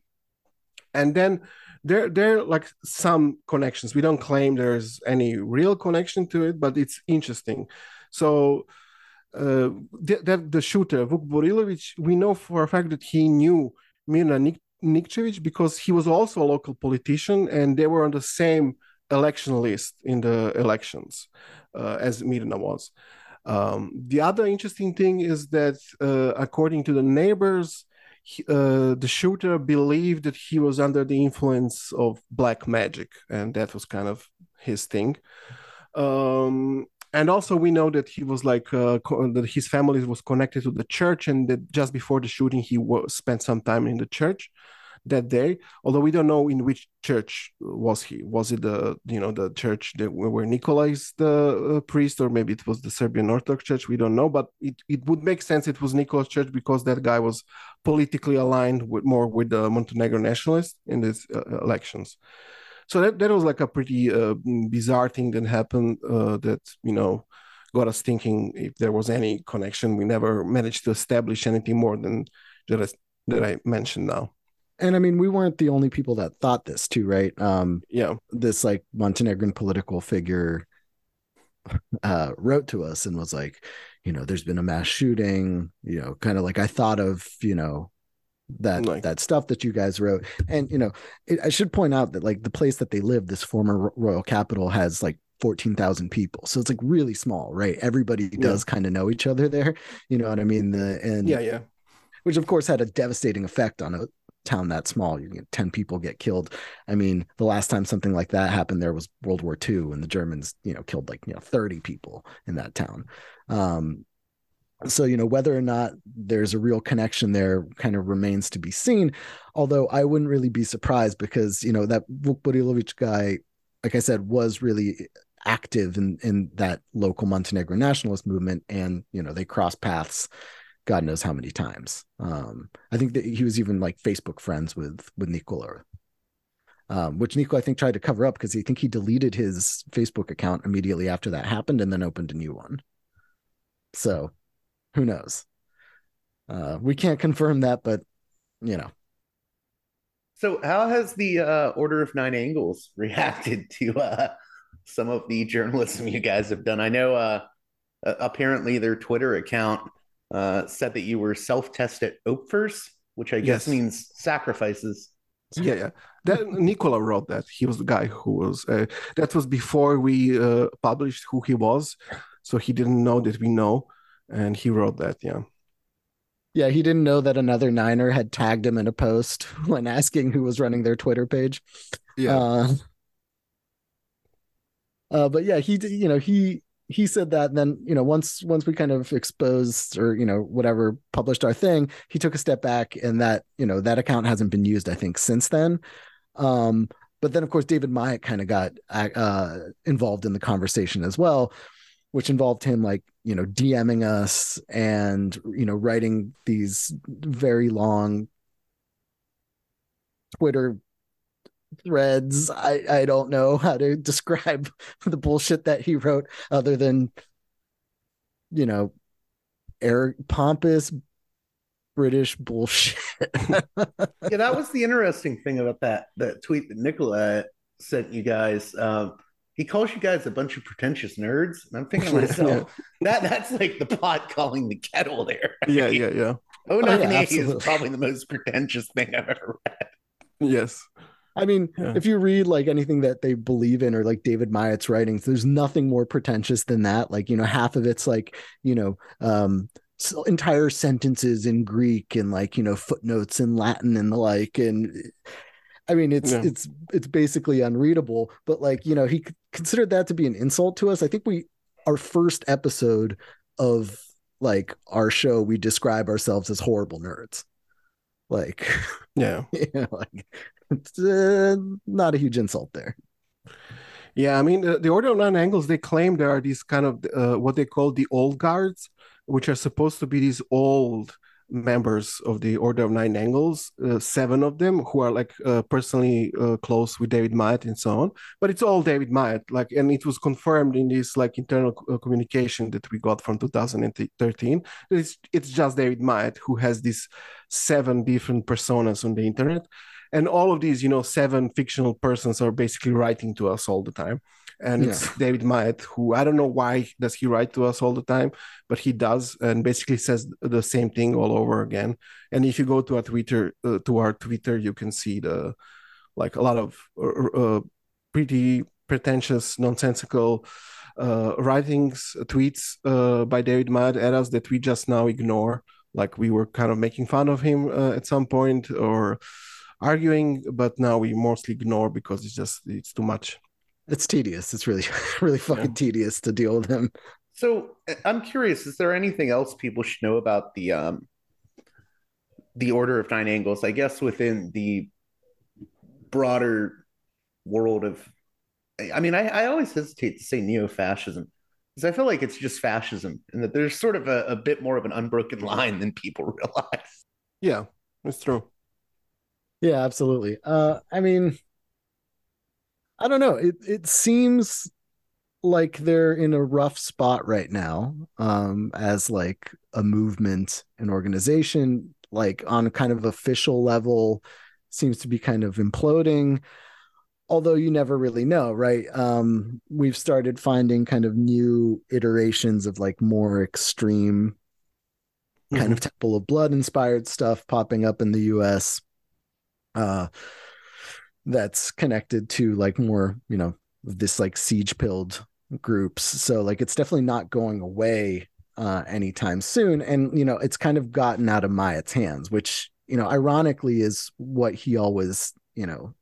Speaker 2: And then there there like some connections. We don't claim there's any real connection to it but it's interesting. So uh, that the shooter Vuk Borilovic, we know for a fact that he knew Mirna Nik- Nikčević because he was also a local politician and they were on the same election list in the elections, uh, as Mirna was. Um, the other interesting thing is that, uh, according to the neighbors, he, uh, the shooter believed that he was under the influence of black magic, and that was kind of his thing. Um, and also, we know that he was like uh, co- that his family was connected to the church, and that just before the shooting, he was, spent some time in the church that day although we don't know in which church was he. Was it the you know the church that where Nikola is the uh, priest or maybe it was the serbian orthodox church? We don't know but it, it would make sense it was Nikola's church because that guy was politically aligned with more with the montenegro nationalists in these uh, elections. So that, that was like a pretty uh, bizarre thing that happened uh, that you know got us thinking if there was any connection. We never managed to establish anything more than that I, that I mentioned now
Speaker 3: and I mean, we weren't the only people that thought this too, right? Um,
Speaker 2: yeah,
Speaker 3: this like Montenegrin political figure uh, wrote to us and was like, you know, there's been a mass shooting, you know, kind of like I thought of, you know, that like, that stuff that you guys wrote, and you know, it, I should point out that like the place that they live, this former royal capital, has like 14,000 people. So it's like really small, right? Everybody does yeah. kind of know each other there. You know what I mean? The and
Speaker 2: yeah, yeah.
Speaker 3: Which of course had a devastating effect on a town that small you get 10 people get killed. I mean the last time something like that happened there was world war ii and the germans you know killed like you know 30 people in that town. Um, so you know whether or not there's a real connection there kind of remains to be seen although i wouldn't really be surprised because you know that Vuk Borilovic guy like i said was really active in in that local montenegro nationalist movement and you know they cross paths God knows how many times. Um, I think that he was even like Facebook friends with with Nikola, um, which Nico I think tried to cover up because he think he deleted his Facebook account immediately after that happened and then opened a new one. So, who knows? Uh, we can't confirm that, but you know.
Speaker 1: So, how has the uh, Order of Nine Angles reacted to uh, some of the journalism you guys have done? I know uh, apparently their Twitter account uh, said that you were self-tested Opfers, which I guess yes. means sacrifices.
Speaker 2: Yeah, yeah. That Nicola wrote that. He was the guy who was. Uh, that was before we uh, published who he was, so he didn't know that we know, and he wrote that. Yeah.
Speaker 3: Yeah, he didn't know that another Niner had tagged him in a post when asking who was running their Twitter page.
Speaker 2: Yeah. Uh,
Speaker 3: uh, but yeah, he you know he he said that and then you know once once we kind of exposed or you know whatever published our thing he took a step back and that you know that account hasn't been used i think since then. Um but then of course david myatt kind of got uh involved in the conversation as well which involved him like you know dming us and you know writing these very long twitter threads. I, I don't know how to describe the bullshit that he wrote other than, you know, air pompous British bullshit.
Speaker 1: yeah, that was the interesting thing about that that tweet that Nicola sent you guys. Um, he calls you guys a bunch of pretentious nerds, and I'm thinking to myself, yeah. that that's like the pot calling the kettle there.
Speaker 2: Right? Yeah, yeah, yeah.
Speaker 1: Oh, oh yeah, is probably the most pretentious thing I've ever read.
Speaker 2: Yes.
Speaker 3: I mean, yeah. if you read like anything that they believe in or like David Myatt's writings, there's nothing more pretentious than that. Like, you know, half of it's like, you know, um, entire sentences in Greek and like, you know, footnotes in Latin and the like. And I mean, it's, yeah. it's, it's basically unreadable, but like, you know, he considered that to be an insult to us. I think we, our first episode of like our show, we describe ourselves as horrible nerds. Like,
Speaker 2: yeah,
Speaker 3: know, like it's uh, not a huge insult there.
Speaker 2: Yeah, I mean, the, the Order of Nine Angles, they claim there are these kind of uh, what they call the old guards, which are supposed to be these old members of the Order of Nine Angles, uh, seven of them who are like uh, personally uh, close with David Myatt and so on. But it's all David Myatt, like, and it was confirmed in this like internal uh, communication that we got from 2013. It's it's just David Myatt who has these seven different personas on the internet, and all of these, you know, seven fictional persons are basically writing to us all the time and yeah. it's David Myatt, who I don't know why does he write to us all the time, but he does, and basically says the same thing all over again. And if you go to our Twitter, uh, to our Twitter, you can see the like a lot of uh, uh pretty pretentious, nonsensical uh, writings, tweets uh, by David Myatt at us that we just now ignore. Like we were kind of making fun of him uh, at some point or arguing, but now we mostly ignore because it's just it's too much.
Speaker 3: It's tedious. It's really, really fucking yeah. tedious to deal with him.
Speaker 1: So I'm curious, is there anything else people should know about the um the Order of Nine Angles? I guess within the broader world of I mean, I, I always hesitate to say neo-fascism because I feel like it's just fascism and that there's sort of a, a bit more of an unbroken line than people realize.
Speaker 2: Yeah, that's true.
Speaker 3: Yeah, absolutely. Uh, I mean, I don't know. It it seems like they're in a rough spot right now um as like a movement an organization like on kind of official level seems to be kind of imploding although you never really know right um we've started finding kind of new iterations of like more extreme kind mm-hmm. of temple of blood inspired stuff popping up in the US uh that's connected to like more you know this like siege pilled groups. So like it's definitely not going away uh anytime soon. And you know it's kind of gotten out of Myatt's hands which you know ironically is what he always you know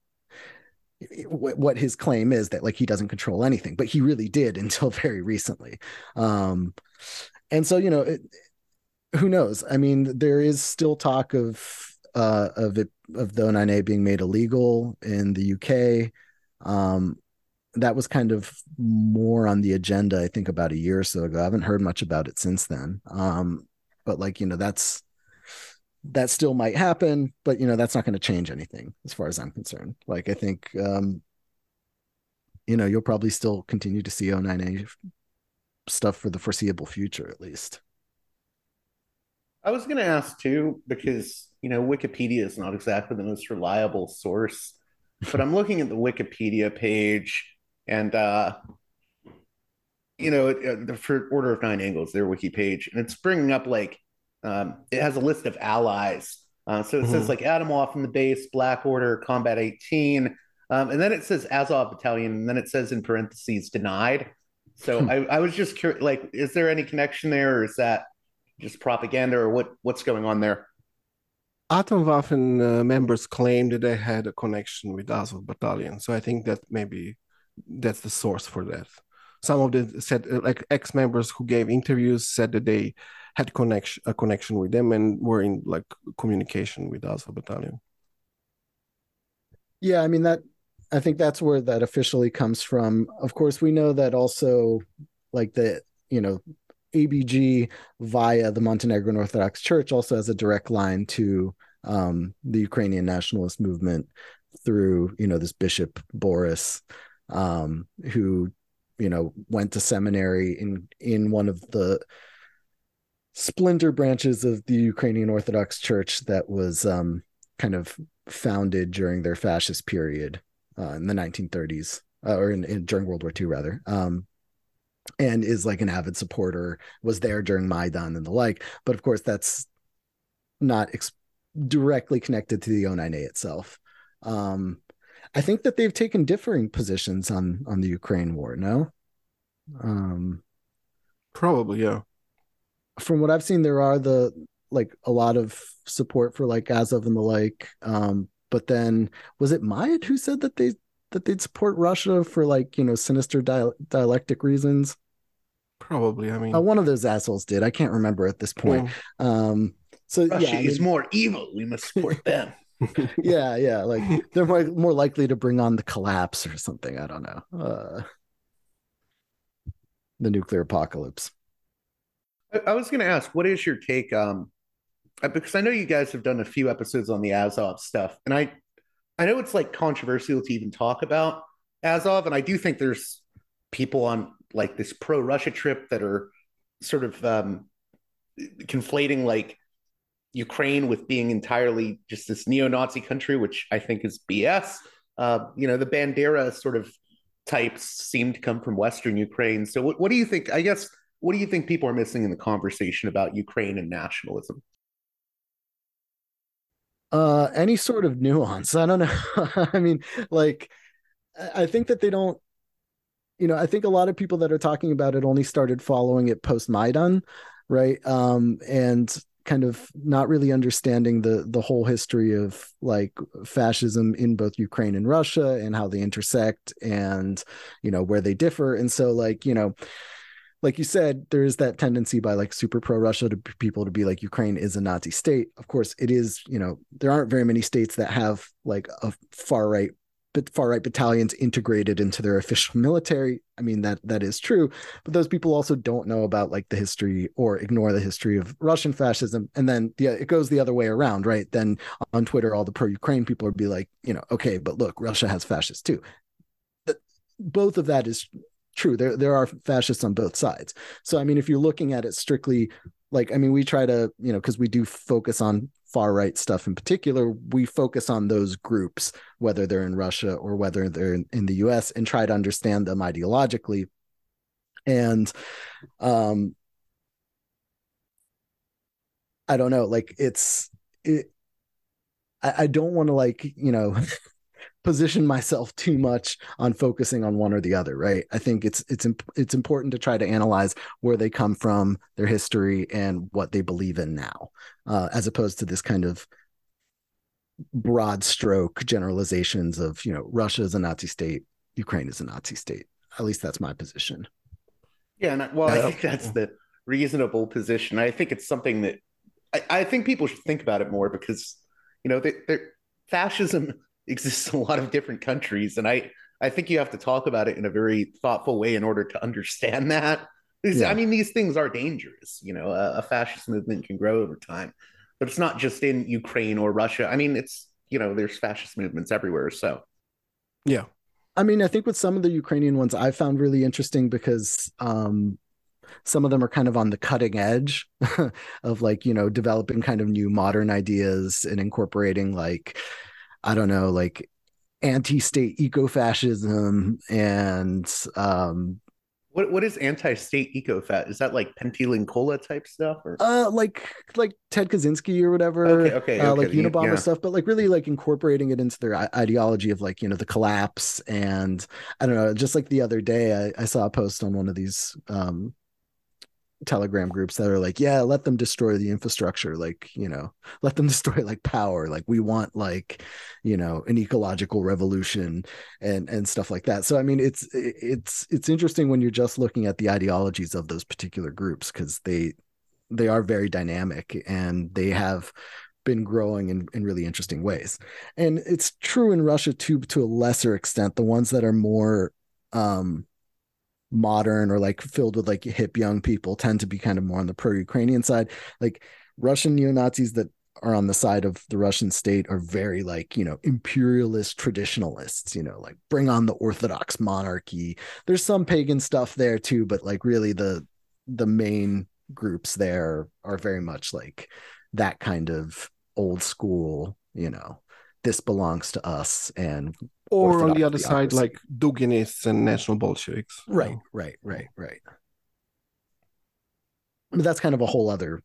Speaker 3: what his claim is that like he doesn't control anything but he really did until very recently. Um and so you know it, who knows? I mean there is still talk of uh, of it of the O9A being made illegal in the UK. Um, that was kind of more on the agenda, I think, about a year or so ago. I haven't heard much about it since then. Um, but like you know, that's that still might happen, but you know, that's not going to change anything as far as I'm concerned. Like I think um, you know, you'll probably still continue to see O9A stuff for the foreseeable future, at least.
Speaker 1: I was going to ask too, because, you know, Wikipedia is not exactly the most reliable source, but I'm looking at the Wikipedia page and, uh, you know, uh, for Order of Nine Angles, their wiki page, and it's bringing up like, um, it has a list of allies. Uh, so it mm-hmm. says like Atomwaffen the base, Black Order, Combat 18. Um, and then it says Azov Battalion, and then it says in parentheses denied. So hmm. I, I was just curious, like, is there any connection there, or is that just propaganda, or what? What's going on there?
Speaker 2: Atomwaffen uh, members claimed that they had a connection with Azov Battalion, so I think that maybe that's the source for that. Some of the said, uh, like ex-members who gave interviews, said that they had connection a connection with them and were in like communication with Azov Battalion.
Speaker 3: Yeah, I mean that I think that's where that officially comes from. Of course, we know that also, like the you know, ABG via the Montenegrin Orthodox Church also has a direct line to um, the Ukrainian nationalist movement through you know this Bishop Boris, um, who you know went to seminary in in one of the splinter branches of the Ukrainian Orthodox Church that was um, kind of founded during their fascist period uh, in the 1930s uh, or in, in, during World War II rather. Um, and is like an avid supporter, was there during Maidan and the like. But of course, that's not ex- directly connected to the O9A itself. Um, I think that they've taken differing positions on on the Ukraine war. No, um,
Speaker 2: probably yeah.
Speaker 3: From what I've seen, there are the like a lot of support for like Azov and the like. Um, but then was it Myatt who said that they that they'd support Russia for like you know sinister dialectic reasons?
Speaker 2: Probably. I mean,
Speaker 3: uh, one of those assholes did. I can't remember at this point. Um, so
Speaker 1: Russia
Speaker 3: yeah,
Speaker 1: is I mean, more evil. We must support them.
Speaker 3: yeah, yeah. Like they're more more likely to bring on the collapse or something. I don't know. Uh, the nuclear apocalypse.
Speaker 1: I, I was going to ask, what is your take? Um, uh, because I know you guys have done a few episodes on the Azov stuff, and I I know it's like controversial to even talk about Azov, and I do think there's people on like this pro Russia trip that are sort of um, conflating like Ukraine with being entirely just this neo-Nazi country, which I think is BS. Uh, you know, the Bandera sort of types seem to come from Western Ukraine. So, what, what do you think? I guess what do you think people are missing in the conversation about Ukraine and nationalism?
Speaker 3: Uh any sort of nuance. I don't know. I mean like i think that they don't you know i think a lot of people that are talking about it only started following it post maidan right? Um and kind of not really understanding the the whole history of like fascism in both Ukraine and Russia and how they intersect and you know where they differ. And so like you know like you said, there is that tendency by like super pro Russia to people to be like Ukraine is a Nazi state. Of course, it is. You know, there aren't very many states that have like a far right, but far right battalions integrated into their official military. I mean that that is true, but those people also don't know about like the history or ignore the history of Russian fascism. And then yeah, it goes the other way around, right? Then on Twitter, all the pro Ukraine people would be like, you know, okay, but look, Russia has fascists too both of that is true. There there are fascists on both sides. So I mean, if you're looking at it strictly, like I mean, we try to you know because we do focus on far right stuff in particular, we focus on those groups, whether they're in Russia or whether they're in, in the U.S., and try to understand them ideologically. And um, I don't know, like it's it. I, I don't want to like you know position myself too much on focusing on one or the other right? I think it's it's it's important to try to analyze where they come from their history and what they believe in now uh, as opposed to this kind of broad stroke generalizations of you know russia is a nazi state ukraine is a nazi state. At least that's my position.
Speaker 1: Yeah and I, well i think that's the reasonable position. I think it's something that i, I think people should think about it more because you know they they, fascism exists in a lot of different countries, and I I think you have to talk about it in a very thoughtful way in order to understand that. Yeah. I mean, these things are dangerous. You know, a, a fascist movement can grow over time, but it's not just in Ukraine or Russia. I mean, it's you know, there's fascist movements everywhere. So,
Speaker 2: yeah.
Speaker 3: I mean, I think with some of the Ukrainian ones, I found really interesting because um, some of them are kind of on the cutting edge of like you know developing kind of new modern ideas and incorporating like i don't know like anti-state eco-fascism and um
Speaker 1: what what is anti-state eco-fat? Is that like Pentti Linkola type stuff or
Speaker 3: uh like like Ted Kaczynski or whatever?
Speaker 1: Okay, okay,
Speaker 3: uh,
Speaker 1: okay.
Speaker 3: like Unabomber yeah. stuff, but like really like incorporating it into their ideology of like you know the collapse and I don't know. Just like the other day, I, I saw a post on one of these um telegram groups that are like yeah let them destroy the infrastructure like you know let them destroy like power like we want like you know an ecological revolution and and stuff like that. So i mean it's it's it's interesting when you're just looking at the ideologies of those particular groups because they they are very dynamic and they have been growing in, in really interesting ways. And it's true in russia too to a lesser extent. The ones that are more um modern or like filled with like hip young people tend to be kind of more on the pro-Ukrainian side. Like Russian neo-Nazis that are on the side of the Russian state are very like, you know, imperialist traditionalists, you know, like bring on the orthodox monarchy. There's some pagan stuff there too, but like really the the main groups there are very much like that kind of old school, you know, this belongs to us and
Speaker 2: or on the other side like Duginists and National Bolsheviks.
Speaker 3: Right, right, right, right. I mean, that's kind of a whole other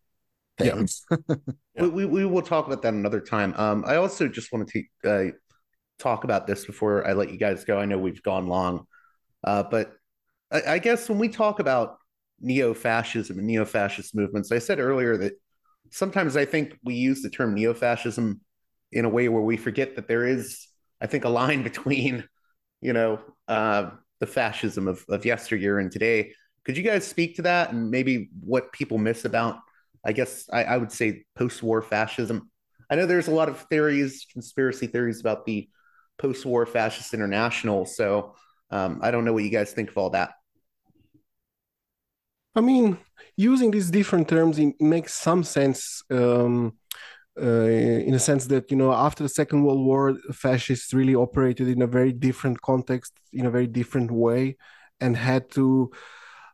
Speaker 3: thing.
Speaker 1: Yeah. we, we, we will talk about that another time. Um, I also just wanted to uh, talk about this before I let you guys go. I know we've gone long, uh, but I, I guess when we talk about neo-fascism and neo-fascist movements, I said earlier that sometimes I think we use the term neo-fascism in a way where we forget that there is I think, a line between, you know, uh, the fascism of, of yesteryear and today. Could you guys speak to that and maybe what people miss about, I guess, I, I would say post war fascism? I know there's a lot of theories, conspiracy theories about the post war fascist international. So um, I don't know what you guys think of all that.
Speaker 2: I mean, using these different terms makes some sense. Um, uh, in a sense that you know after the second world war fascists really operated in a very different context in a very different way and had to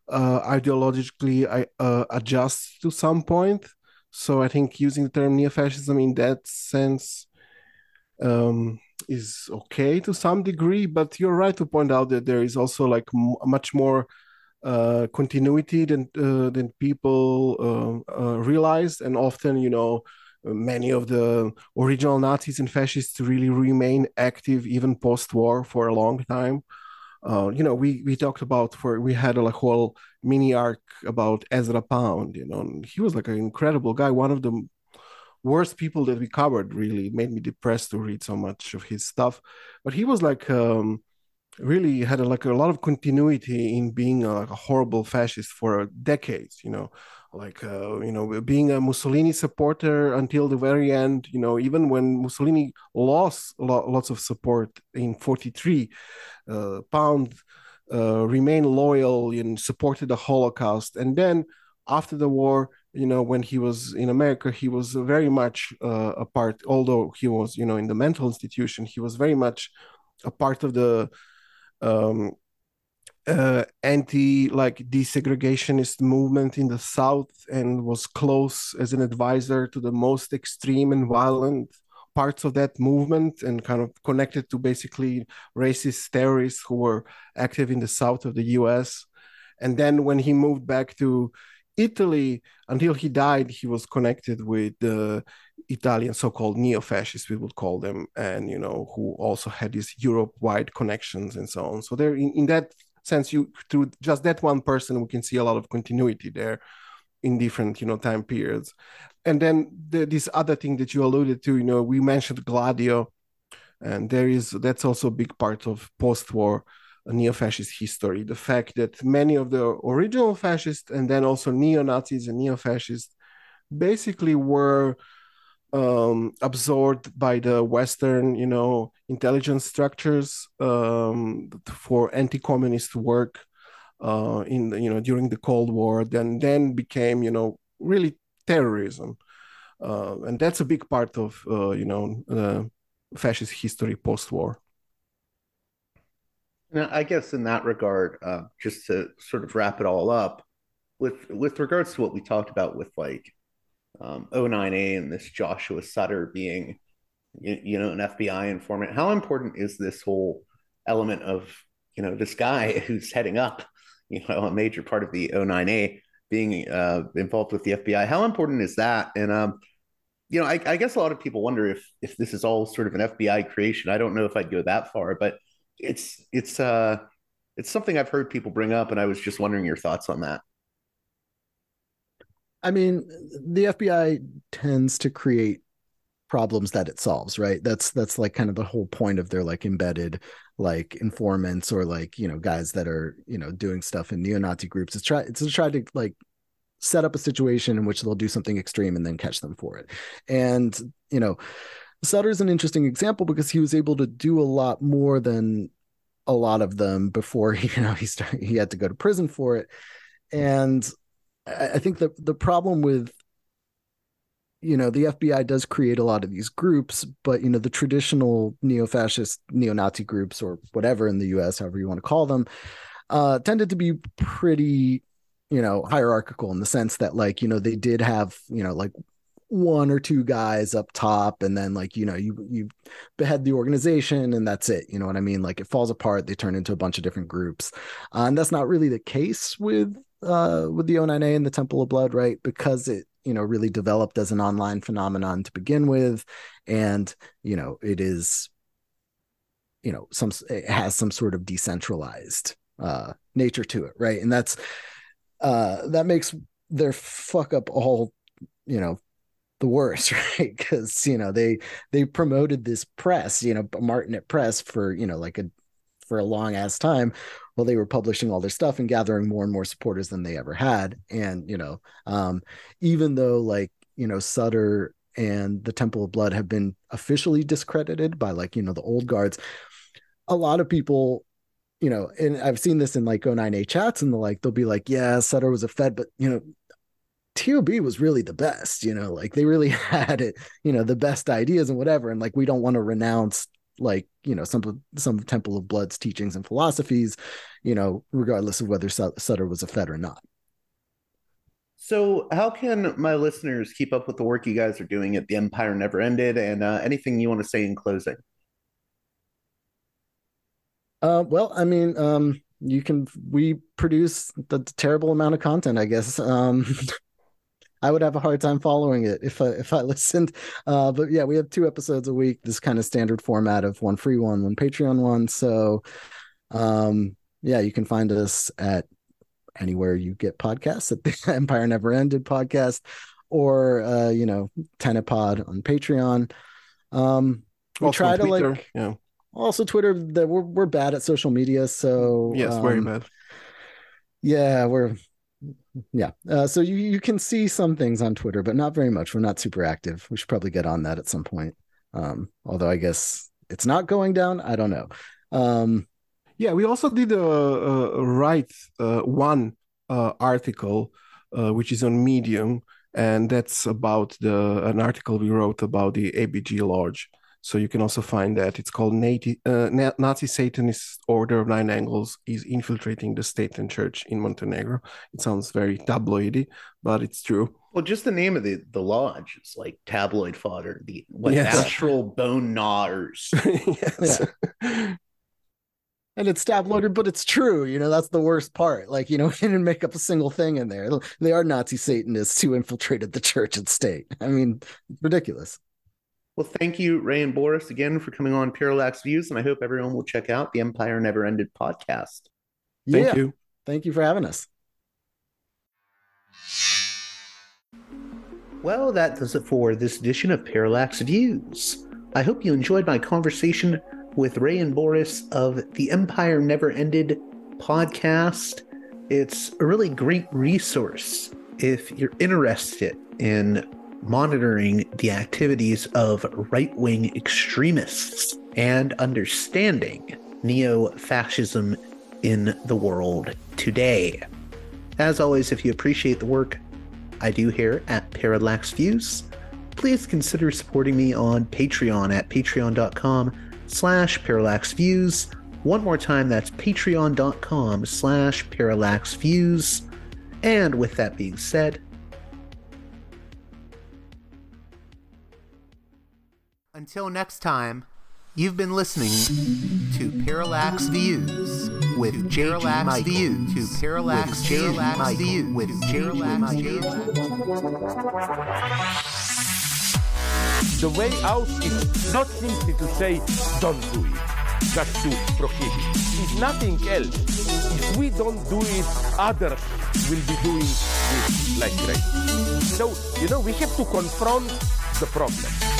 Speaker 2: uh, ideologically uh, adjust to some point. So i think using the term neo-fascism in that sense um, is okay to some degree but you're right to point out that there is also like m- much more uh, continuity than uh, than people realize. And often you know many of the original Nazis and fascists really remain active even post-war for a long time. Uh, you know, we we talked about for we had a like, whole mini arc about Ezra Pound. You know, he was like an incredible guy, one of the worst people that we covered. Really made me depressed to read so much of his stuff, but he was like. Um, really had a, like a lot of continuity in being a, a horrible fascist for decades you know like uh, you know being a Mussolini supporter until the very end. You know, even when Mussolini lost lo- lots of support in '43, uh, Pound uh, remained loyal and supported the Holocaust. And then after the war, you know, when he was in America, he was very much uh, a part. Although he was, you know, in the mental institution, he was very much a part of the um, uh, anti like desegregationist movement in the south and was close as an advisor to the most extreme and violent parts of that movement and kind of connected to basically racist terrorists who were active in the south of the US and then when he moved back to Italy until he died he was connected with the Italian so-called neo-fascists we would call them and you know who also had these Europe-wide connections and so on. So there in, in that sense you through just that one person we can see a lot of continuity there in different you know time periods. And then the, this other thing that you alluded to you know we mentioned gladio and there is that's also a big part of post-war neo-fascist history. The fact that many of the original fascists and then also neo-nazis and neo-fascists basically were um, absorbed by the Western, you know, intelligence structures um, for anti-communist work uh, in the, you know during the Cold War. Then then became you know really terrorism, uh, and that's a big part of uh, you know fascist history post-war.
Speaker 1: Now, I guess in that regard, uh, just to sort of wrap it all up, with with regards to what we talked about with like um, O9A and this Joshua Sutter being, you, you know, an FBI informant, how important is this whole element of you know this guy who's heading up, you know, a major part of the O9A being uh, involved with the FBI? How important is that? And um, you know, I, I guess a lot of people wonder if if this is all sort of an FBI creation. I don't know if I'd go that far, but it's it's uh it's something I've heard people bring up, and I was just wondering your thoughts on that.
Speaker 3: I mean, the FBI tends to create problems that it solves, right? That's that's like kind of the whole point of their like embedded like informants or like, you know, guys that are, you know, doing stuff in neo-Nazi groups. It's try it's to try to like set up a situation in which they'll do something extreme and then catch them for it. And, you know, Sutter's an interesting example because he was able to do a lot more than a lot of them before, you know, he started, he had to go to prison for it. And I think the the problem with you know the FBI does create a lot of these groups, but you know the traditional neo-fascist, neo-Nazi groups or whatever in the U.S., however you want to call them, uh, tended to be pretty you know hierarchical in the sense that like you know they did have you know like one or two guys up top and then like you know you you behead the organization and that's it you know what i mean like it falls apart they turn into a bunch of different groups uh, and that's not really the case with uh, with the O9A and the Temple of Blood, right? Because it you know really developed as an online phenomenon to begin with, and you know it is you know some it has some sort of decentralized uh, nature to it, right? And that's uh, that makes their fuck up all you know the worst right because you know they they promoted this press you know martinet press for you know like a for a long ass time while they were publishing all their stuff and gathering more and more supporters than they ever had. And, you know, um, even though like, you know, Sutter and the Temple of Blood have been officially discredited by like, you know, the old guards, a lot of people you know, and I've seen this in like O9A chats and the like, they'll be like, yeah, Sutter was a Fed, but you know, TOB was really the best, you know, like they really had it, you know, the best ideas and whatever. And like, we don't want to renounce like you know some some Temple of Blood's teachings and philosophies, you know, regardless of whether Sutter was a Fed or not.
Speaker 1: So, how can my listeners keep up with the work you guys are doing at the Empire Never Ended, and uh, anything you want to say in closing?
Speaker 3: Uh, well, I mean, um, you can. We produce the terrible amount of content, I guess. Um, I would have a hard time following it if I if I listened. Uh, but yeah, we have two episodes a week. This kind of standard format of one free one, one Patreon one. So, um, yeah, you can find us at anywhere you get podcasts at the Empire Never Ended podcast, or uh, you know, Tenepod on Patreon. Um, we also try to Twitter, like, yeah. Also, Twitter. That we're we're bad at social media, so
Speaker 2: yes, um, very bad.
Speaker 3: Yeah, we're yeah. Uh, so you you can see some things on Twitter, but not very much. We're not super active. We should probably get on that at some point. Um, although I guess it's not going down. I don't know. Um,
Speaker 2: yeah, we also did a, a write uh, one uh, article, uh, which is on Medium, and that's about the an article we wrote about the ABG Lodge. So you can also find that it's called Nazi, uh, Nazi Satanist Order of Nine Angles is infiltrating the state and church in Montenegro. It sounds very tabloidy, but it's true.
Speaker 1: Well, just the name of the, the lodge is like tabloid fodder, the like yes. natural bone gnawers. yes.
Speaker 3: Yeah. and it's tabloided, but it's true. You know, that's the worst part. Like, you know, he didn't make up a single thing in there. They are Nazi Satanists who infiltrated the church and state. I mean, ridiculous.
Speaker 1: Well, thank you, Ray and Boris, again for coming on Parallax Views, and I hope everyone will check out the Empire Never Ended podcast.
Speaker 3: Thank yeah. you. Thank you for having us.
Speaker 1: Well, that does it for this edition of Parallax Views. I hope you enjoyed my conversation with Ray and Boris of the Empire Never Ended podcast. It's a really great resource if you're interested in monitoring the activities of right wing extremists and understanding neo fascism in the world today. As always, if you appreciate the work I do here at Parallax Views, please consider supporting me on Patreon at patreon.com slash parallaxviews. One more time, that's patreon.com slash parallaxviews. And with that being said,
Speaker 4: until next time, you've been listening to Parallax Views with Parallax Views to Parallax Parallax Views with Parallax Views.
Speaker 5: The way out is not simply to say don't do it, just to prohibit. It's nothing else. If we don't do it, others will be doing it like crazy. So, you know, we have to confront the problem.